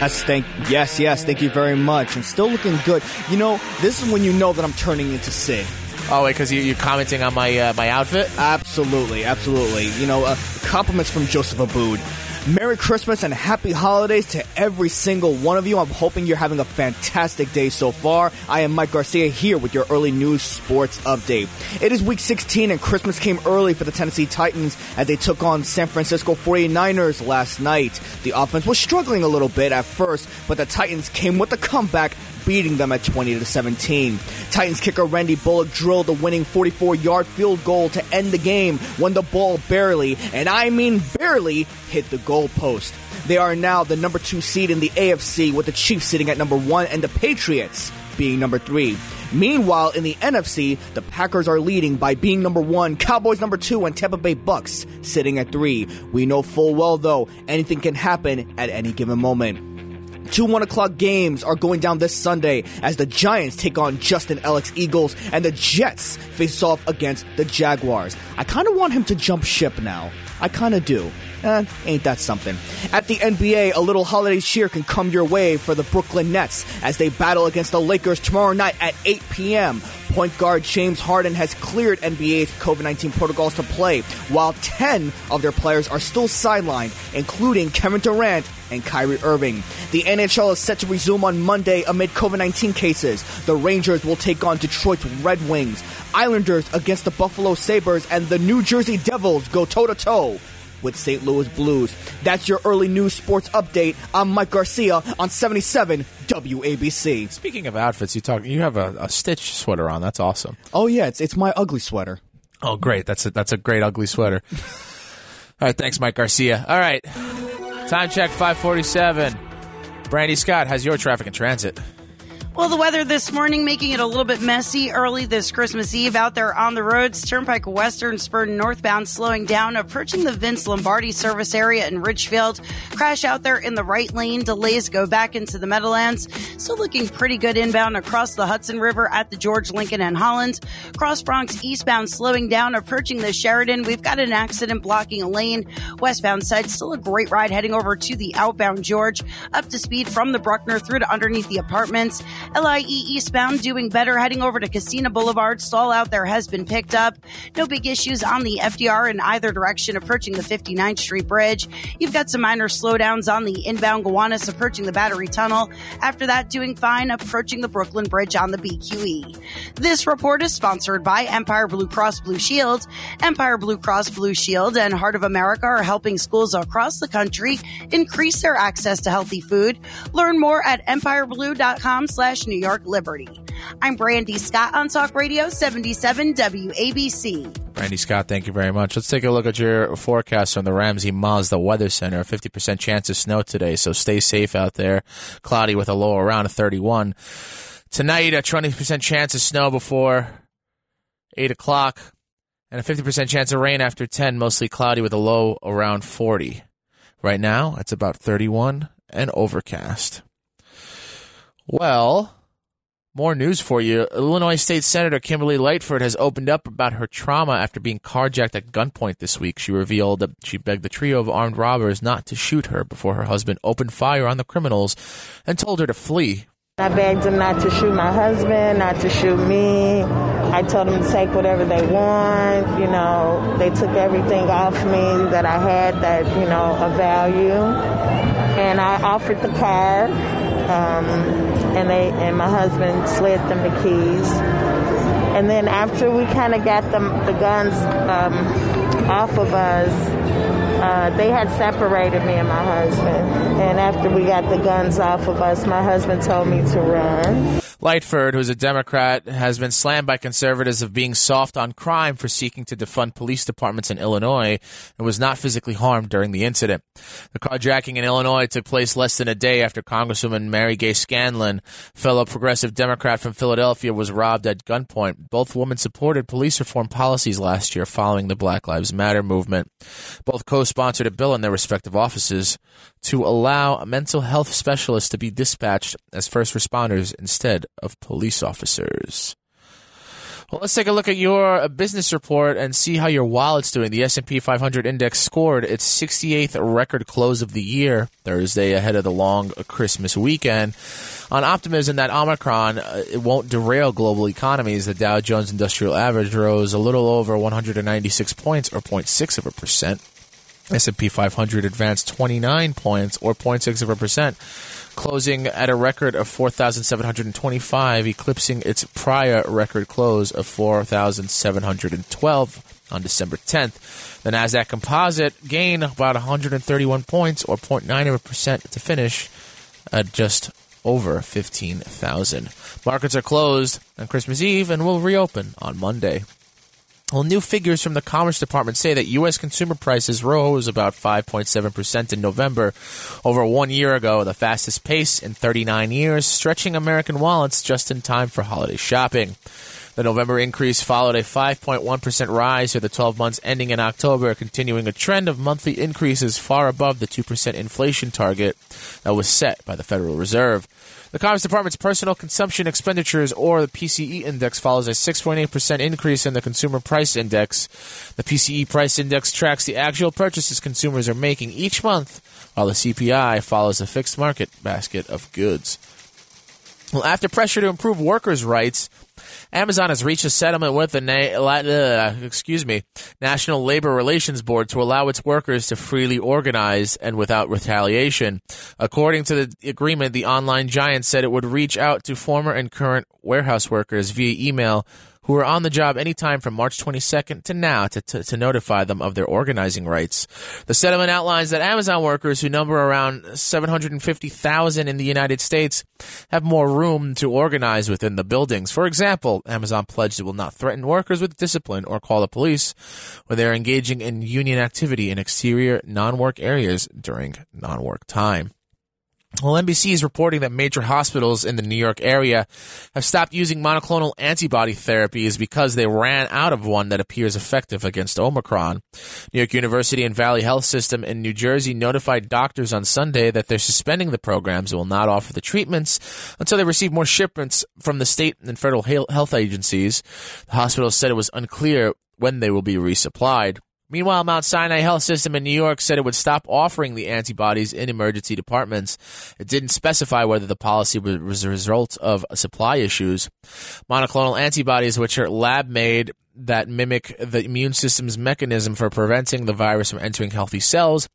Speaker 12: Yes, thank yes, yes, thank you very much. I'm still looking good. You know, this is when you know that I'm turning into Sid.
Speaker 2: Oh, wait, because you, are commenting on my uh, my outfit?
Speaker 12: Absolutely, absolutely. You know, uh, compliments from Joseph Abboud. Merry Christmas and happy holidays to every single one of you. I'm hoping you're having a fantastic day so far. I am Mike Garcia here with your early news sports update. It is week 16 and Christmas came early for the Tennessee Titans as they took on San Francisco 49ers last night. The offense was struggling a little bit at first, but the Titans came with a comeback beating them at 20 to 17. Titans kicker Randy Bullock drilled the winning 44-yard field goal to end the game when the ball barely, and I mean barely, hit the goalpost. They are now the number 2 seed in the AFC with the Chiefs sitting at number 1 and the Patriots being number 3. Meanwhile, in the NFC, the Packers are leading by being number one, Cowboys number two, and Tampa Bay Bucks sitting at three. We know full well, though, anything can happen at any given moment. Two 1 o'clock games are going down this Sunday as the Giants take on Justin Alex Eagles and the Jets face off against the Jaguars. I kind of want him to jump ship now. I kind of do. Eh, ain't that something? At the NBA, a little holiday cheer can come your way for the Brooklyn Nets as they battle against the Lakers tomorrow night at 8 p.m. Point guard James Harden has cleared NBA's COVID 19 protocols to play, while 10 of their players are still sidelined, including Kevin Durant and Kyrie Irving. The NHL is set to resume on Monday amid COVID 19 cases. The Rangers will take on Detroit's Red Wings. Islanders against the Buffalo Sabres, and the New Jersey Devils go toe to toe with St. Louis Blues. That's your early news sports update. I'm Mike Garcia on 77 WABC.
Speaker 2: Speaking of outfits, you talk. You have a, a Stitch sweater on. That's awesome.
Speaker 12: Oh yeah, it's it's my ugly sweater.
Speaker 2: Oh great, that's a that's a great ugly sweater. *laughs* All right, thanks, Mike Garcia. All right, time check 547. Brandy Scott has your traffic and transit.
Speaker 7: Well, the weather this morning making it a little bit messy early this Christmas Eve out there on the roads. Turnpike Western spur northbound slowing down, approaching the Vince Lombardi service area in Ridgefield. Crash out there in the right lane. Delays go back into the Meadowlands. Still looking pretty good inbound across the Hudson River at the George Lincoln and Holland. Cross Bronx eastbound slowing down, approaching the Sheridan. We've got an accident blocking a lane. Westbound side still a great ride heading over to the outbound George. Up to speed from the Bruckner through to underneath the apartments. LIE eastbound doing better heading over to Kissena Boulevard. Stall out there has been picked up. No big issues on the FDR in either direction approaching the 59th Street Bridge. You've got some minor slowdowns on the inbound Gowanus approaching the Battery Tunnel. After that, doing fine approaching the Brooklyn Bridge on the BQE. This report is sponsored by Empire Blue Cross Blue Shield. Empire Blue Cross Blue Shield and Heart of America are helping schools across the country increase their access to healthy food. Learn more at empireblue.com slash slash New York Liberty. I'm Brandy Scott on Talk Radio 77 WABC.
Speaker 2: Brandy Scott, thank you very much. Let's take a look at your forecast from the Ramsey Mazda Weather Center. 50% chance of snow today, so stay safe out there. Cloudy with a low around 31. Tonight, a 20% chance of snow before 8 o'clock, and a 50% chance of rain after 10, mostly cloudy with a low around 40. Right now, it's about 31 and overcast. Well, more news for you. Illinois State Senator Kimberly Lightford has opened up about her trauma after being carjacked at gunpoint this week. She revealed that she begged the trio of armed robbers not to shoot her before her husband opened fire on the criminals and told her to flee.
Speaker 23: I begged them not to shoot my husband, not to shoot me. I told them to take whatever they want. You know, they took everything off me that I had that, you know, of value. And I offered the car, um, and they and my husband slid them the keys. And then after we kind of got them the guns um, off of us, uh, they had separated me and my husband. And after we got the guns off of us, my husband told me to run.
Speaker 2: Lightford, who's a Democrat, has been slammed by conservatives of being soft on crime for seeking to defund police departments in Illinois and was not physically harmed during the incident. The carjacking in Illinois took place less than a day after Congresswoman Mary Gay Scanlon, fellow progressive Democrat from Philadelphia, was robbed at gunpoint. Both women supported police reform policies last year following the Black Lives Matter movement. Both co-sponsored a bill in their respective offices to allow mental health specialists to be dispatched as first responders instead of police officers. Well, let's take a look at your business report and see how your wallet's doing. The S&P 500 index scored its 68th record close of the year Thursday ahead of the long Christmas weekend. On optimism that Omicron uh, it won't derail global economies, the Dow Jones Industrial Average rose a little over 196 points or 0.6 of a percent. S&P 500 advanced 29 points or 0.6 of a percent, closing at a record of 4,725, eclipsing its prior record close of 4,712 on December 10th. The Nasdaq Composite gained about 131 points or 0.9 of a percent to finish at just over 15,000. Markets are closed on Christmas Eve and will reopen on Monday. Well, new figures from the Commerce Department say that U.S. consumer prices rose about 5.7% in November over one year ago, the fastest pace in 39 years, stretching American wallets just in time for holiday shopping. The November increase followed a 5.1% rise for the 12 months ending in October, continuing a trend of monthly increases far above the 2% inflation target that was set by the Federal Reserve. The Commerce Department's personal consumption expenditures, or the PCE index, follows a 6.8% increase in the Consumer Price Index. The PCE Price Index tracks the actual purchases consumers are making each month, while the CPI follows a fixed market basket of goods. Well, after pressure to improve workers' rights, Amazon has reached a settlement with the na- uh, excuse me National Labor Relations Board to allow its workers to freely organize and without retaliation. According to the agreement, the online giant said it would reach out to former and current warehouse workers via email who were on the job anytime from March 22nd to now to, to, to, notify them of their organizing rights. The settlement outlines that Amazon workers, who number around 750,000 in the United States, have more room to organize within the buildings. For example, Amazon pledged it will not threaten workers with discipline or call the police when they are engaging in union activity in exterior non-work areas during non-work time. Well, NBC is reporting that major hospitals in the New York area have stopped using monoclonal antibody therapies because they ran out of one that appears effective against Omicron. New York University and Valley Health System in New Jersey notified doctors on Sunday that they're suspending the programs and will not offer the treatments until they receive more shipments from the state and federal health agencies. The hospital said it was unclear when they will be resupplied. Meanwhile, Mount Sinai Health System in New York said it would stop offering the antibodies in emergency departments. It didn't specify whether the policy was a result of supply issues. Monoclonal antibodies, which are lab made that mimic the immune system's mechanism for preventing the virus from entering healthy cells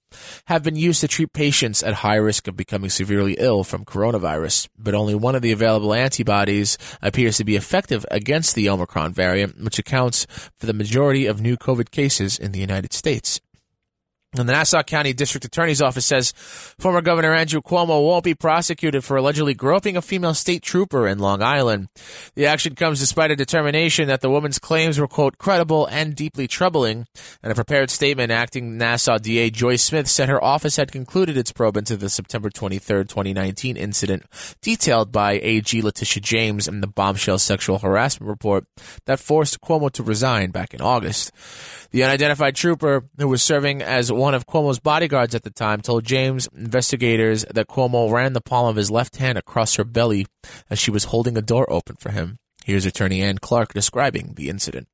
Speaker 2: have been used to treat patients at high risk of becoming severely ill from coronavirus. But only one of the available antibodies appears to be effective against the Omicron variant, which accounts for the majority of new COVID cases in the United States. And the Nassau County District Attorney's Office says former Governor Andrew Cuomo won't be prosecuted for allegedly groping a female state trooper in Long Island. The action comes despite a determination that the woman's claims were, quote, credible and deeply troubling. In a prepared statement, acting Nassau DA Joyce Smith said her office had concluded its probe into the September 23, 2019 incident detailed by AG Letitia James in the bombshell sexual harassment report that forced Cuomo to resign back in August. The unidentified trooper, who was serving as one of Cuomo's bodyguards at the time, told James investigators that Cuomo ran the palm of his left hand across her belly as she was holding a door open for him. Here's attorney Anne Clark describing the incident.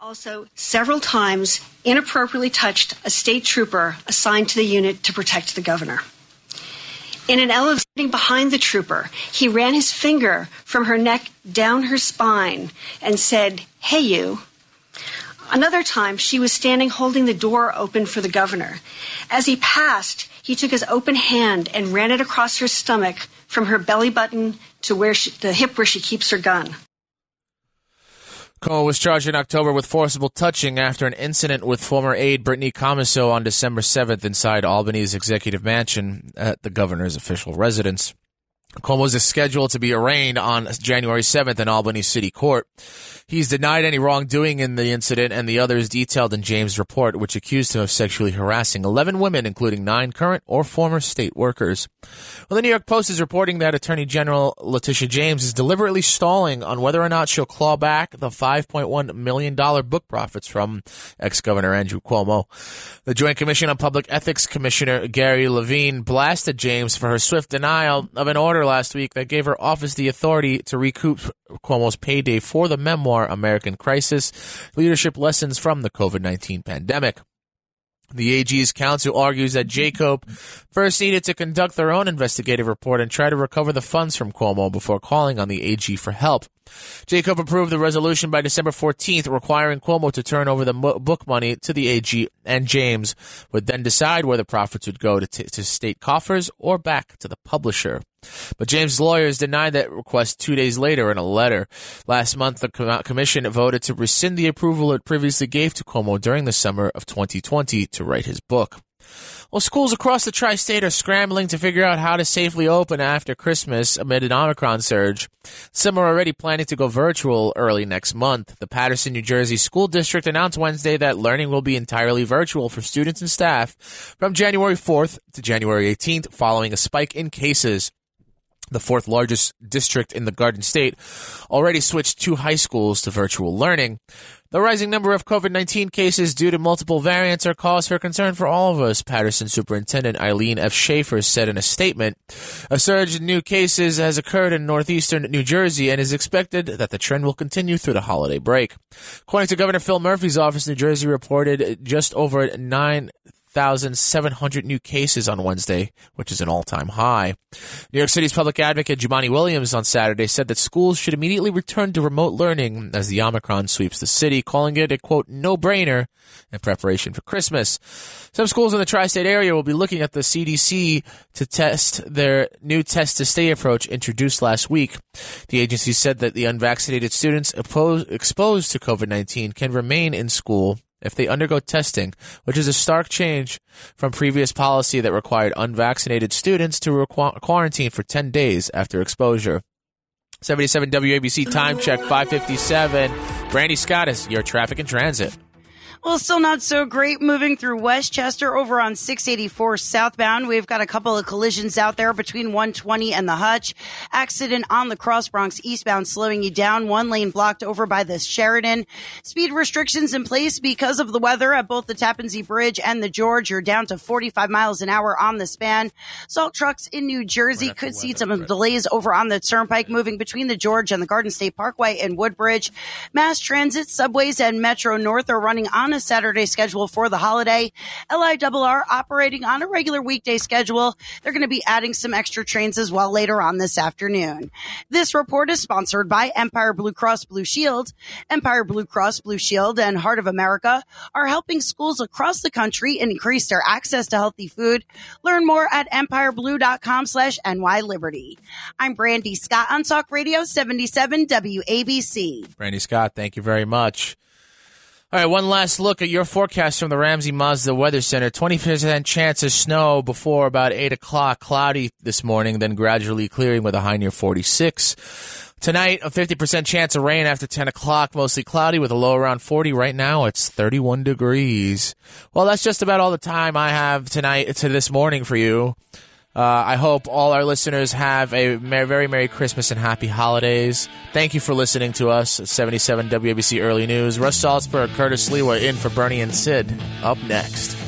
Speaker 14: Also, several times inappropriately touched a state trooper assigned to the unit to protect the governor. In an elevating behind the trooper, he ran his finger from her neck down her spine and said, Hey, you. Another time, she was standing holding the door open for the governor. As he passed, he took his open hand and ran it across her stomach from her belly button to where she, the hip where she keeps her gun.
Speaker 2: Cuomo was charged in October with forcible touching after an incident with former aide Brittany Commisso on December 7th inside Albany's executive mansion at the governor's official residence. Cuomo is scheduled to be arraigned on January 7th in Albany City Court. He's denied any wrongdoing in the incident and the others detailed in James' report, which accused him of sexually harassing 11 women, including nine current or former state workers. Well, the New York Post is reporting that Attorney General Letitia James is deliberately stalling on whether or not she'll claw back the $5.1 million book profits from ex-Governor Andrew Cuomo. The Joint Commission on Public Ethics Commissioner Gary Lavine blasted James for her swift denial of an order last week that gave her office the authority to recoup Cuomo's payday for the memoir American Crisis Leadership Lessons from the COVID 19 Pandemic. The AG's counsel argues that JCOPE first needed to conduct their own investigative report and try to recover the funds from Cuomo before calling on the AG for help. JCOPE approved the resolution by December 14th, requiring Cuomo to turn over the book money to the AG, and James would then decide where the profits would go to, t- to state coffers or back to the publisher. But James' lawyers denied that request two days later in a letter. Last month, the commission voted to rescind the approval it previously gave to Cuomo during the summer of 2020 to write his book. Well, schools across the tri state are scrambling to figure out how to safely open after Christmas amid an Omicron surge. Some are already planning to go virtual early next month. The Paterson, New Jersey School District announced Wednesday that learning will be entirely virtual for students and staff from January 4th to January 18th following a spike in cases the fourth largest district in the Garden State, already switched two high schools to virtual learning. The rising number of COVID 19 cases due to multiple variants are cause for concern for all of us, Paterson Superintendent Eileen F. Shafer said in a statement. A surge in new cases has occurred in northeastern New Jersey and is expected that the trend will continue through the holiday break. According to Governor Phil Murphy's office, New Jersey reported just over 9 1,700 new cases on Wednesday, which is an all time high. New York City's public advocate Jumaane Williams on Saturday said that schools should immediately return to remote learning as the Omicron sweeps the city, calling it a quote, no brainer in preparation for Christmas. Some schools in the tri state area will be looking at the CDC to test their new test to stay approach introduced last week. The agency said that the unvaccinated students exposed to COVID 19 can remain in school if they undergo testing, which is a stark change from previous policy that required unvaccinated students to requ- quarantine for 10 days after exposure. 77 WABC time check 557. Brandy Scott is your traffic and transit.
Speaker 7: Well, still not so great moving through Westchester over on 684 southbound. We've got a couple of collisions out there between 120 and the Hutch. Accident on the Cross Bronx eastbound slowing you down. One lane blocked over by the Sheridan. Speed restrictions in place because of the weather at both the Tappan Zee Bridge and the George. You're down to 45 miles an hour on the span. Salt trucks in New Jersey could see some right. delays over on the Turnpike moving between the George and the Garden State Parkway and Woodbridge. Mass transit, subways, and Metro North are running on on a Saturday schedule for the holiday. LIRR operating on a regular weekday schedule. They're going to be adding some extra trains as well later on this afternoon. This report is sponsored by Empire Blue Cross Blue Shield. Empire Blue Cross Blue Shield and Heart of America are helping schools across the country increase their access to healthy food. Learn more at empireblue.com slash NY Liberty. I'm Brandy Scott on Talk Radio 77 WABC.
Speaker 2: Brandy Scott, thank you very much. All right, one last look at your forecast from the Ramsey Mazda Weather Center. 20% chance of snow before about 8 o'clock. Cloudy this morning, then gradually clearing with a high near 46. Tonight, a 50% chance of rain after 10 o'clock, mostly cloudy with a low around 40. Right now, it's 31 degrees. Well, that's just about all the time I have tonight to this morning for you. Uh, I hope all our listeners have a very Merry Christmas and Happy Holidays. Thank you for listening to us at 77 WABC Early News. Russ Salzberg, Curtis Sliwa in for Bernie and Sid. Up next.